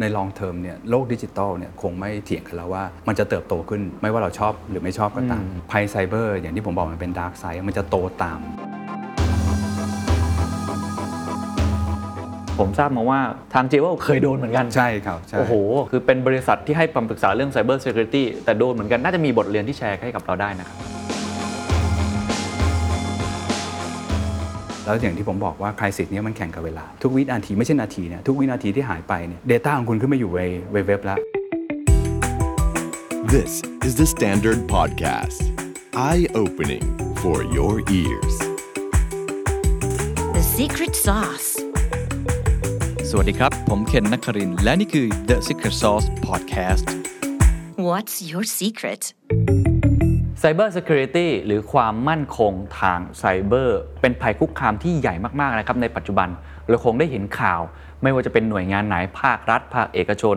ใน long term เนี่ยโลกดิจิตอลเนี่ยคงไม่เถียงกันแล้วว่า มันจะเติบโตขึ้นไม่ว่าเราชอบหรือไม่ชอบก็ตามภัยไซเบอร์อย่างที่ผมบอกมันเป็น dark side มันจะโตตาม ผมทราบมาว่าทางเจเวลเคยโดนเหมือนกัน ใช่ครับใช่ โอ้โห คือเป็นบริษัทที่ให้คำปรึกษาเรื่อง Cyber Security แต่โดนเหมือนกัน น่าจะมีบทเรียนที่แชร์ให้กับเราได้นะครับ แล้วอย่างที่ผมบอกว่า crisis เนี่ยมันแข่งกับเวลา ทุกวินาทีไม่ใช่นาทีเนี่ยทุกวินาทีที่หายไปเนี่ย data ของคุณขึ้นมาอยู่ในเว็บแล้ว This is the Standard Podcast. Eye opening for your ears. The secret sauce. สวัสดีครับ ผมเคนนักครินทร์และนี่คือ The Secret Sauce Podcast What's your secret? Cyber Security หรือความมั่นคงทางไซเบอร์เป็นภัยคุกคามที่ใหญ่มากๆนะครับในปัจจุบันเราคงได้เห็นข่าว ไม่ว่าจะเป็นหน่วยงานไหนภาครัฐ ภาคเอกชน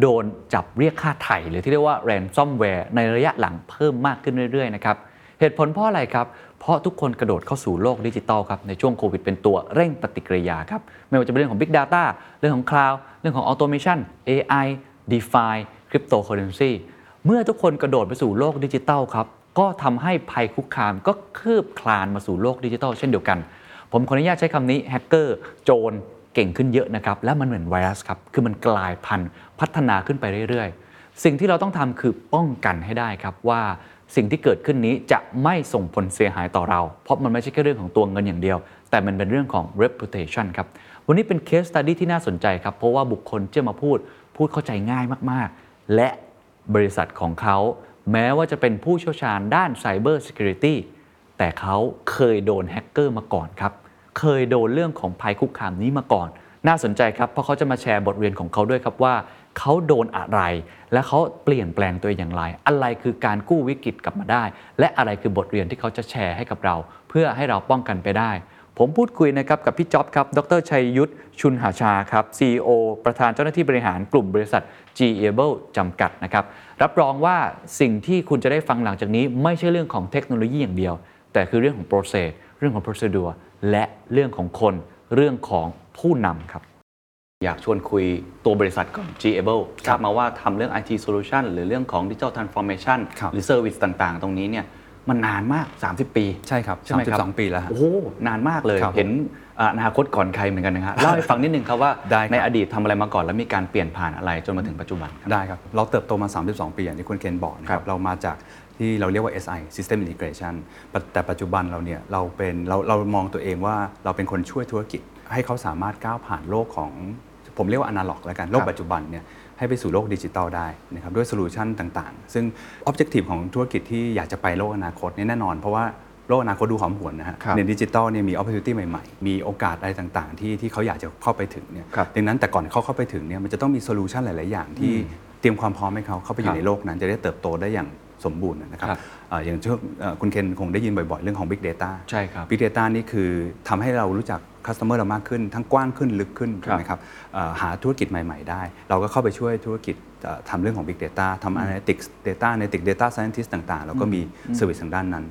โดนจับเรียกค่าไถ่หรือที่เรียกว่า ransomware ในระยะหลังเพิ่มมากขึ้นเรื่อยๆนะครับเหตุผลเพราะอะไรครับ เพราะทุกคนกระโดดเข้าสู่โลกดิจิตอลครับในช่วงโควิดเป็นตัวเร่งปฏิกิริยาครับไม่ว่าจะเป็นเรื่องของ Big Data เรื่องของ Cloud เรื่องของ Automation AI DeFi Cryptocurrency เมื่อทุกคนกระโดดไปสู่โลกดิจิตอลครับ ก็ทำให้ภัยคุกคามก็คืบคลานมาสู่โลกดิจิทัลเช่นเดียวกัน ผมขออนุญาตใช้คำนี้แฮกเกอร์โจรเก่งขึ้นเยอะนะครับ และมันเหมือนไวรัสครับ คือมันกลายพันธุ์พัฒนาขึ้นไปเรื่อยๆ สิ่งที่เราต้องทำคือป้องกันให้ได้ครับว่าสิ่งที่เกิดขึ้นนี้จะไม่ส่งผลเสียหายต่อเรา เพราะมันไม่ใช่แค่เรื่องของตัวเงินอย่างเดียว แต่มันเป็นเรื่องของ reputation ครับ วันนี้เป็น case study ที่น่าสนใจครับ เพราะว่าบุคคลที่มาพูด พูดเข้าใจง่ายมากๆ และบริษัทของเขา แม้ว่าจะเป็นผู้เชี่ยวชาญด้าน Cyber Security แต่เขาเคยโดนแฮกเกอร์มาก่อนครับ เคยโดนเรื่องของภัยคุกคามนี้มาก่อน น่าสนใจครับ เพราะเขาจะมาแชร์บทเรียนของเขาด้วยครับว่าเขาโดนอะไร และเขาเปลี่ยนแปลงตัวเองอย่างไร อะไรคือการกู้วิกฤตกลับมาได้ และอะไรคือบทเรียนที่เขาจะแชร์ให้กับเรา เพื่อให้เราป้องกันไปได้ ผมพูดคุยนะครับกับพี่จ๊อบครับ ดรชัยยุทธชุนหาชาครับ CEO ประธานเจ้าหน้าที่บริหารกลุ่มบริษัท g a b l e จำกัดนะครับ รับรองว่าสิ่งที่คุณจะได้ฟังหลังจากนี้ ไม่ใช่เรื่องของเทคโนโลยีอย่างเดียว แต่คือเรื่องของ process เรื่องของ procedure และเรื่องของคนเรื่องของผู้นำครับ อยากชวนคุยตัวบริษัทก่อน g a b l e ทราบมาว่าทำเรื่อง IT solution หรือเรื่องของ digital transformation ครับหรือ service ต่างๆ ตรงนี้เนี่ย มันนานมาก 30 ปีใช่ครับใช่ไหมครับ32 ปีแล้วฮะ โอ้โหนานมากเลยครับผมเห็นอ่าอนาคตก่อนใครเหมือนกันนะฮะเล่าให้ฟังนิดนึงครับว่าได้ครับ ในอดีตทำอะไรมาก่อนแล้วมีการเปลี่ยนผ่านอะไรจนมาถึงปัจจุบันครับ ได้ครับ เราเติบโตมา 32 ปีอย่างที่คุณเคนบอกนะคครัรับบ เรามาจากที่เราเรียกว่า SI System Integration ปะแต่ปัจจุบันเราเนี่ยเราเป็นเราเรามองตัวเองว่าเราเป็นคนช่วยธุรกิจ ให้เขาสามารถก้าวผ่านโลกของ ผมเรียกว่าอนาล็อกแล้วกัน โลกปัจจุบันเนี่ย ให้ไปสู่โลกดิจิตอลได้นะครับด้วย solution ต่างๆ ซึ่ง Objective ของธุรกิจที่อยากจะไปโลกอนาคตเนี่ยแน่นอนเพราะว่าโลกอนาคตดูหอมหวนนะฮะครับในดิจิตอลเนี่ยมี opportunity ใหม่ๆ มีโอกาสอะไรต่างๆ ที่ที่เขาอยากจะเข้าไปถึงเนี่ยครับดังนั้นแต่ก่อนเขาเข้าไปถึงเนี่ยมันจะต้องมี solution หลาย ๆ อย่างที่เตรียมความพร้อมให้เขาเข้าไปอยู่ครับในโลกนั้น จะได้เติบโตได้อย่างสมบูรณ์นะครับครับเอ่ออย่างเช่นเอ่อคุณเคนคงได้ยินบ่อย ๆ เรื่องของ Big Data ใช่ครับ Big Data นี่คือทำให้เรารู้จัก customer เรามากขึ้น ทั้งกว้างขึ้นลึกขึ้นครับใช่ไหมครับเอ่อหาธุรกิจใหม่ ๆ ได้ เราก็เข้าไปช่วยธุรกิจเอ่อทำเรื่องของ Big Data ทำ Analytics Data Analytics Data Scientist ต่างๆแล้วก็มี Service ทางด้านนั้น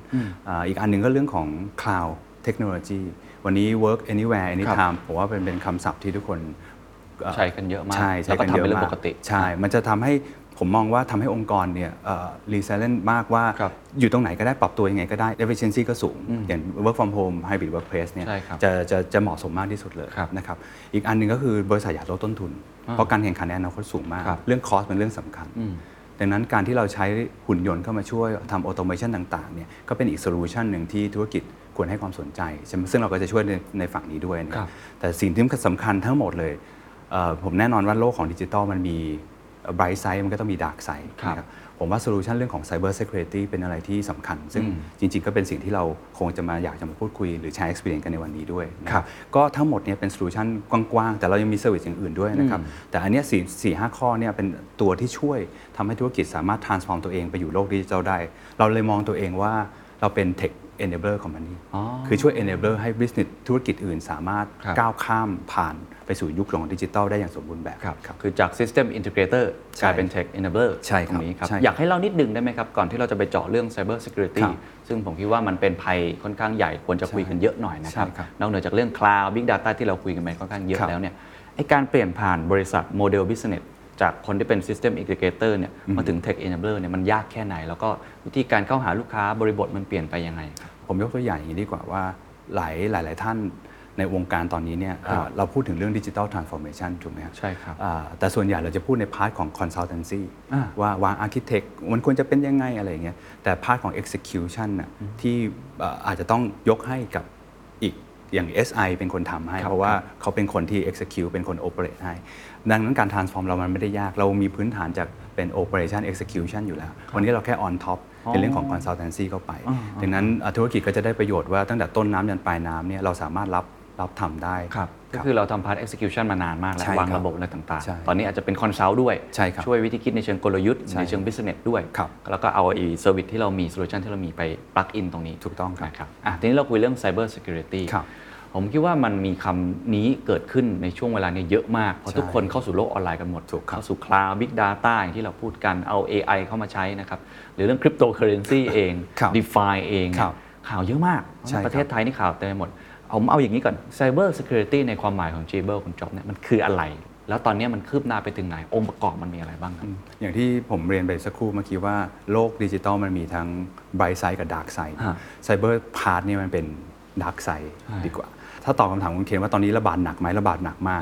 เอ่ออีกอันหนึ่งก็เรื่องของ Cloud Technology วันนี้ Work Anywhere Anytime ผมว่าเป็นเป็นคำศัพท์ที่ทุกคนเอ่อใช้กันเยอะมากใช่ใช้แล้วก็กันทำเยอะเป็นเรื่องมากปกติใช่ มันจะทำให้ ผมมองว่าทำให้องค์กรเนี่ยรีเซลนมากว่าครับอยู่ตรงไหนก็ได้ปรับตัวยังไงก็ได้ efficiency ก็สูง อย่าง work from home hybrid workplace เนี่ยใช่ครับจะจะจะเหมาะสมมากที่สุดเลยครับนะครับอีกอันหนึงก็คือบริษัทอยากลดต้นทุน เพราะการแข่งขันในอนาคตสูงมากครับเรื่อง cost เป็นเรื่องสำคัญ ดังนั้นการที่เราใช้หุ่นยนต์เข้ามาช่วยทำ automation ต่างๆเนี่ยก็เป็นอีก solution หนึ่งที่ธุรกิจควรให้ความสนใจใช่ไหมซึ่งเราก็จะช่วยในในฝั่งนี้ด้วยนะคครัรับบแต่สิ่งที่สำคัญทั้งหมดเลยเอ่อผมแน่นอนว่าโลกของดิจิทัลมันมี bright side มันก็ต้องมี dark side ครับนะครับผมว่า solution เรื่องของ cyber security เป็นอะไรที่สำคัญ ซึ่งอืมจริง ๆ ก็เป็นสิ่งที่เราคงจะมาอยากจะมาพูดคุย หรือแชร์ experience กันในวันนี้ด้วยนะคครัรับบก็ทั้งหมดเนี่ยเป็น solution กว้าง ๆ แต่เรายังมี service อย่างอื่นด้วยนะครับ แต่อันเนี้ยสี่สี่ห้าข้อเนี่ยเป็นตัวที่ช่วยทำให้ธุรกิจสามารถ transform ตัวเองไปอยู่โลกดิจิทัลได้ เราเลยมองตัวเองว่าเราเป็น tech enabler company อ๋อคือช่วย enabler ให้ business ธุรกิจอื่นสามารถครับก้าวข้ามผ่านไปสู่ยุคของดิจิทัลได้อย่างสมบูรณ์แบบครับคือจาก System Integrator ใช่กลายเป็น Tech Enabler ใช่ครับตรงนี้ครับใช่ครับ อยากให้เล่านิดนึงได้ไหมครับ ก่อนที่เราจะไปเจาะเรื่อง Cyber Security ครับซึ่งผมคิดว่ามันเป็นภัยค่อนข้างใหญ่ควรจะคุยกันเยอะหน่อยนะครับใช่ครับนอกเหนือจากเรื่อง Cloud Big Data ที่เราคุยกันไปค่อนข้างเยอะครับแล้วเนี่ยไอการเปลี่ยนผ่านบริษัทโมเดล Business จากคนที่เป็น System Integrator เนี่ยมาถึง Tech Enabler เนี่ยมันยากแค่ไหน แล้วก็วิธีการเข้าหาลูกค้าบริบทมันเปลี่ยนไปยังไงครับ ผมยกตัวอย่างอย่างนี้ดีกว่าว่าหลายหลายหลายท่านในวงการตอนนี้เนี่ยครับเอ่อเราพูดถึงเรื่องดิจิ t a ลทรานส์ฟอร์เมชันถูกไหมครับ ใช่ครับ อ่าแต่ส่วนใหญ่เราจะพูดในพาร์ทของ consultancy อ่า ว่าวาง architect มันควรจะเป็นยังไงอะไรอย่างเงี้ยแต่ part ของ execution น่ะที่เอ่ออาจจะต้องยกให้กับอีกอย่าง SI เป็นคนทำให้ ครับ เพราะว่าเขาเป็นคนที่ execute เป็นคน operate ให้ ดังนั้นการ transform เรามันไม่ได้ยาก เรามีพื้นฐานจากเป็น operation execution อยู่แล้ว วันนี้เราแค่ on top เป็นเรื่องของ consultancy เข้าไป ดังนั้นอะธุรกิจก็จะได้ประโยชน์ว่าตั้งแต่ต้นน้ำยันปลายน้ำเนี่ยเราสามารถรับรับทำได้ครับก็คือเราทำพาร์ท execution มานานมากแล้วใช่ครับวางระบบอะไรต่างใช่ๆตอนนี้อาจจะเป็น consult ด้วยใช่ครับช่วยวิธีคิดในเชิงกลยุทธ์ใช่ในเชิง business ด้วยครับแล้วก็เอาไอ้ service ที่เรามี solution ที่เรามีไป plug in ตรงนี้ถูกต้องครับนะครับอะทีนี้เราคุยเรื่อง cyber security ครับ ผมคิดว่ามันมีคำนี้เกิดขึ้นในช่วงเวลาเนี้เยอะมาก เพราะใช่ทุกคนเข้าสู่โลกออนไลน์กันหมดถูกครับเข้าสู่ cloud big data อย่างที่เราพูดกันเอา AI เข้ามาใช้นะครับ หรือเรื่อง cryptocurrency เองครับ DeFi เองครับข่าวเยอะมากใช่ครับประเทศไทยนี่ข่าวเต็มไปหมด ผมเอาอย่างนี้ก่อน Cyber Security ในความหมายของ j b e r คุณจ๊อบเนี่ยมันคืออะไร แล้วตอนนี้มันคืบหน้าไปถึงไหน องค์ประกอบมันมีอะไรบ้างครับ อย่างที่ผมเรียนไปสักครู่เมื่อกี้ว่าโลกดิจิตอลมันมีทั้ง bright side กับ dark side ฮะ cyber part นี่มันเป็น dark side ดีกว่า ถ้าตอบคำถามคุณเคนว่าตอนนี้ระบาดหนักไหมระบาดหนักมาก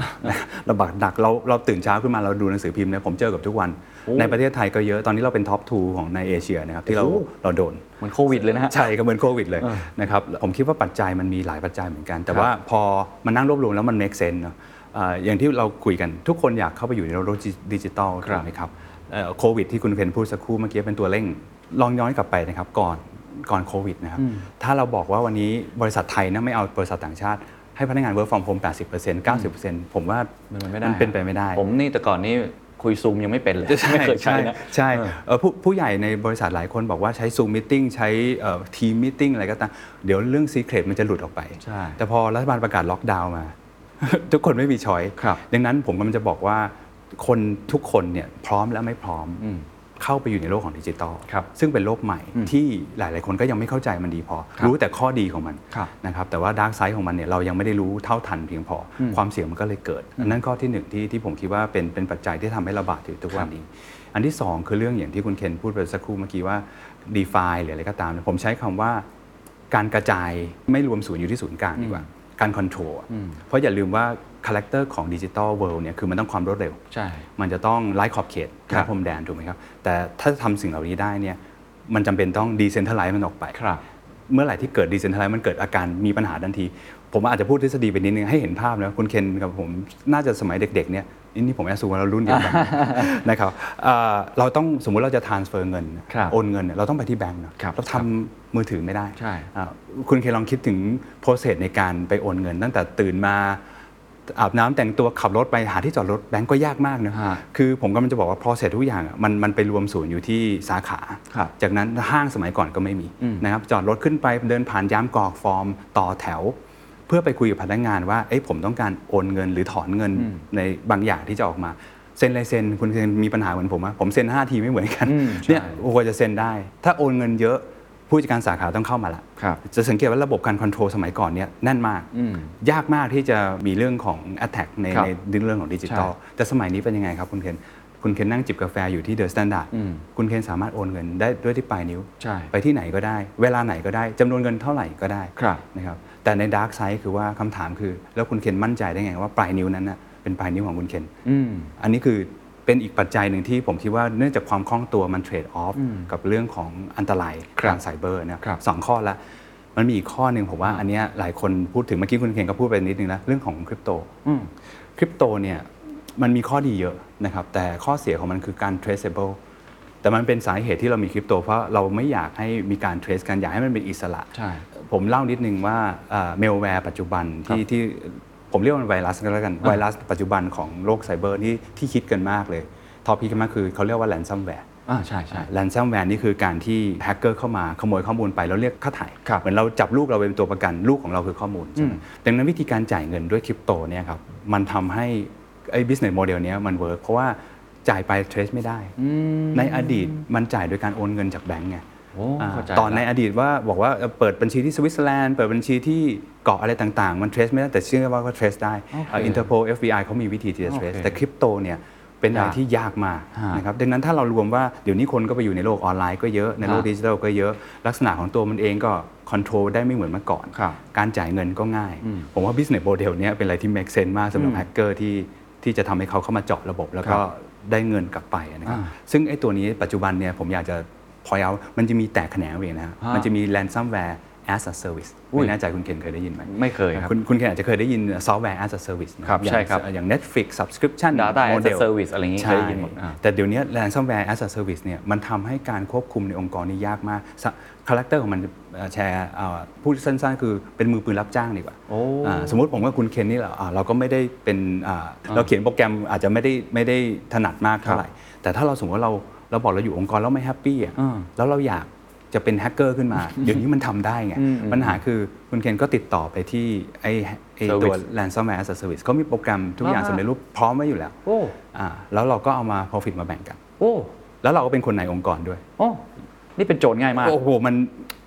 ระบาดหนักเราเราตื่นเช้าขึ้นมาเราดูหนังสือพิมพ์เนี่ยผมเจอกับทุกวันโอ้ในประเทศไทยก็เยอะตอนนี้เราเป็น top two ของในเอเชียนะครับที่เราโอ้เราโดนเหมือนโควิดเลยนะฮะใช่ก็เหมือนโควิดเลยเออนะครับผมคิดว่าปัจจัยมันมีหลายปัจจัยเหมือนกัน แต่ครับว่าพอมานั่งรวบรวมแล้วมัน make sense เนอะเอ่ออย่างที่เราคุยกันทุกคนอยากเข้าไปอยู่ในโลกดิจิตอลครับถูกไหมครับเอ่อโควิดที่คุณเพนพูดสักครู่เมื่อกี้เป็นตัวเร่งลองย้อนกลับไปนะครับก่อน ก่อนโควิดนะครับถ้าเราบอกว่าวันนี้บริษัทไทยนะไม่เอาบริษัทต่างชาติให้พนักงาน work from home 80% 90%ผมว่ามันไม่ได้มันเป็นไปไม่ได้ ผมนี่แต่ก่อนนี่คุยซูมยังไม่เป็นเลยใช่ไม่เคยใช้ใช่นะใช่เออเอ่อผู้ผู้ใหญ่ในบริษัทหลายคนบอกว่าใช้ Zoom Meeting ใช้ทีมมิ팅อะไรก็ตามเดี๋ยวเรื่อง Secret มันจะหลุดออกไปใช่แต่พอรัฐบาลประกาศล็อกดาวน์มา ทุกคนไม่มี choice ครับดังนั้นผมกำลังจะบอกว่าคนทุกคนเนี่ยพร้อมและไม่พร้อมอืม เข้าไปอยู่ในโลกของดิจิตอลครับซึ่งเป็นโลกใหม่ที่หลาย ๆ คนก็ยังไม่เข้าใจมันดีพอครับรู้แต่ข้อดีของมันครับนะครับแต่ว่า dark side ของมันเนี่ยเรายังไม่ได้รู้เท่าทันเพียงพออความเสี่ยงมันก็เลยเกิดอันนั้นข้อที่หนึ่งที่ที่ผมคิดว่าเป็นเป็นปัจจัยที่ทำให้ระบาดถึงทุกวันนี้ อันที่สองคือเรื่องอย่างที่คุณเคนพูดไปสักครู่เมื่อกี้ว่า d e f i หรืออะไรก็ตามเนี่ยผมใช้คำว่าการกระจายไม่รวมศูนย์อยู่ที่ศูนย์กลางดีกว่า การ control อะเพราะอย่าลืมว่า character ของ digital world เนี่ยคือมันต้องความรวดเร็ว ใช่ มันจะต้องไร้ขอบเขตครับและพรมแดนถูกไหมครับ แต่ถ้าทำสิ่งเหล่านี้ได้เนี่ยมันจำเป็นต้อง decentralize มันออกไป ครับ เมื่อไหร่ที่เกิด decentralize มันเกิดอาการมีปัญหาทันที ผมอาจจะพูดทฤษฎีไปนิดนึงให้เห็นภาพนะคุณเคนกับผมน่าจะสมัยเด็กๆเนี่ย นี่ผม assume ว่าเรารุ่นเดียวกันนะครับเอ่อเราต้องสมมุติเราจะ transfer เงินครับโอนเงินเนี่ยเราต้องไปที่แบงก์นะครับเราทำมือถือไม่ได้ใช่อ่าคุณเคนลองคิดถึง process ในการไปโอนเงิน ตั้งแต่ตื่นมาอาบน้ำแต่งตัวขับรถไปหาที่จอดรถแบงก์ก็ยากมากนะฮะคือผมกำลังจะบอกว่า process ทุกอย่างอะมันมันไปรวมศูนย์อยู่ที่สาขาครับจากนั้นห้างสมัยก่อนก็ไม่มีอืมนะครับจอดรถขึ้นไปเดินผ่านยามกรอกฟอร์มต่อแถวเพื่อไปคุยกับพนักงานว่าเอ้ยผมต้องการโอนเงินหรือถอนเงินในบางอย่างที่จะออกมาเซ็นลายเซ็นคุณเซ็นมีปัญหาเหมือนผมอะผมเซ็น5ทีไม่เหมือนกันอืมใช่เนี่ยกว่าจะเซ็นได้ ถ้าโอนเงินเยอะผู้จัดการสาขาต้องเข้ามาละครับจะสังเกตว่าระบบการ control สมัยก่อนเนี่ยแน่นมากอืมยากมากที่จะมีเรื่องของ Attack ในครับในเรื่องของดิจิตอลใช่แต่สมัยนี้เป็นยังไงครับคุณเคนคุณเคนนั่งจิบกาแฟอยู่ที่เดอะสแตนดาร์ดอืมคุณเคนสามารถโอนเงินได้ด้วยที่ปลายนิ้วใช่ไปที่ไหนก็ได้ เวลาไหนก็ได้จำนวนเงินเท่าไหร่ก็ได้ครับนะครับ แต่ใน dark side คือว่าคำถามคือ แล้วคุณเคนมั่นใจได้ไงว่าปลายนิ้วนั้นนะเป็นปลายนิ้วของคุณเคนอืมอันนี้คือเป็นอีกปัจจัยหนึ่งที่ผมคิดว่าเนื่องจากความคล่องตัวมัน trade-off อืมกับเรื่องของอันตรายครับทางไซเบอร์นะครับสองข้อละมันมีอีกข้อหนึ่งผมว่าอันเนี้ยหลายคนพูดถึงเมื่อกี้คุณเคนก็พูดไปนิดนึงแล้วเรื่องของคริปโตอืมคริปโตเนี่ยมันมีข้อดีเยอะนะครับแต่ข้อเสียของมันคือการ traceable แต่มันเป็นสาเหตุที่เรามีคริปโตเพราะเราไม่อยากให้มีการ trace กันอยากให้มันเป็นอิสระใช่ ผมเล่านิดนึงว่าเมลแวร์ปัจจุบันที่ที่ผมเรียกว่าไวรัสก็แล้วกันไวรัสปัจจุบันของโลกไซเบอร์ที่ที่คิดกันมากเลย topic กันมากคือเขาเรียกว่าแ a นซัมแวร์อ่าใช่ใช่แ a นซัมแวร์นี่คือการที่แฮกเกอร์เข้ามาขโมยข้อมูลไปแล้วเรียกค่าไถ่ครับเหมือนเราจับลูกเราเป็นตัวประกันลูกของเราคือข้อมูลใช่ไหมอืมดังนั้นวิธีการจ่ายเงินด้วยคริปโตเนี่ยครับมันทำให้ไอ้ business model เนี้ยมัน work เพราะว่าจ่ายไป trace ไม่ได้อืมในอดีตมันจ่ายโดยการโอนเงินจากแบงก์ไง โอ้อ่าเข้าใจตอนในละอดีตว่าบอกว่าเอ่อเปิดบัญชีที่สวิตเซอร์แลนด์เปิดบัญชีที่เกาะอะไรต่างๆ มัน trace ไม่ได้แต่เชื่อว่าก็ trace ได้โอเคเอ่อ Interpol FBI เขามีวิธีที่จะ trace โอเคแต่คริปโตเนี่ยเป็นอะไรยากที่ยากมากฮะนะครับดังนั้นถ้าเรารวมว่าเดี๋ยวนี้คนก็ไปอยู่ในโลกออนไลน์ก็เยอะในโลกฮะดิจิทัลก็เยอะ ลักษณะของตัวมันเองก็ control ได้ไม่เหมือนเมื่อก่อนครับการจ่ายเงินก็ง่ายอืมผมว่า business model เนี้ยเป็นอะไรที่ make sense มากสำหรับอืมแฮกเกอร์ที่ที่จะทำให้เขาเข้ามาเจาะระบบ แล้วก็ครับได้เงินกลับไปนะครับอ่าซึ่งไอ้ตัวนี้ปัจจุบันเนี่ยผมอยากจะ พอยเอามันจะมีแตกแขนงไปอีกนะฮะฮะมันจะมี ransomware as a service อุ้ยไม่แน่ใจคุณเคนเคยได้ยินไหมไม่เคยครับ คุณคุณเคนอาจจะเคยได้ยินซอฟต์แวร์ as a service นะครับอย่างใช่ครับ อย่าง Netflix subscription Data as a model service อะไรอย่างงี้ใช่เคยได้ยินหมดอ่าแต่เดี๋ยวนี้ ransomware as a service เนี่ยมันทำให้การควบคุมในองค์กรนี่ยากมาก character ของมันเอ่อแชร์เอ่อพูดสั้นๆ คือเป็นมือปืนรับจ้างดีกว่าโอ้อ่าสมมติผมกับคุณเคนนี่เราอ่าเราก็ไม่ได้เป็นอ่าเราเขียนโปรแกรมอาจจะไม่ได้ไม่ได้ถนัดมากเท่าไหร่แต่ถ้าเราสมมติว่าเรา เราบอกเราอยู่องค์กรแล้วไม่ happy อะอ่าแล้วเราอยากจะเป็นแฮกเกอร์ขึ้นมาเดี๋ยวนี้มันทำได้ไงอืมอืมปัญหาคือคุณเคนก็ติดต่อไปที่ไอ้ไอ้ตัว Service ransomware as a service เขามีโปรแกรมทุกอย่างอ่าสำเร็จรูปพร้อมไว้อยู่แล้วโอ้อ่าแล้วเราก็เอามา profit มาแบ่งกัน โอ้ แล้วเราก็เป็นคนในองค์กรด้วย โอ้ นี่เป็นโจทย์ง่ายมาก โอ้โห มัน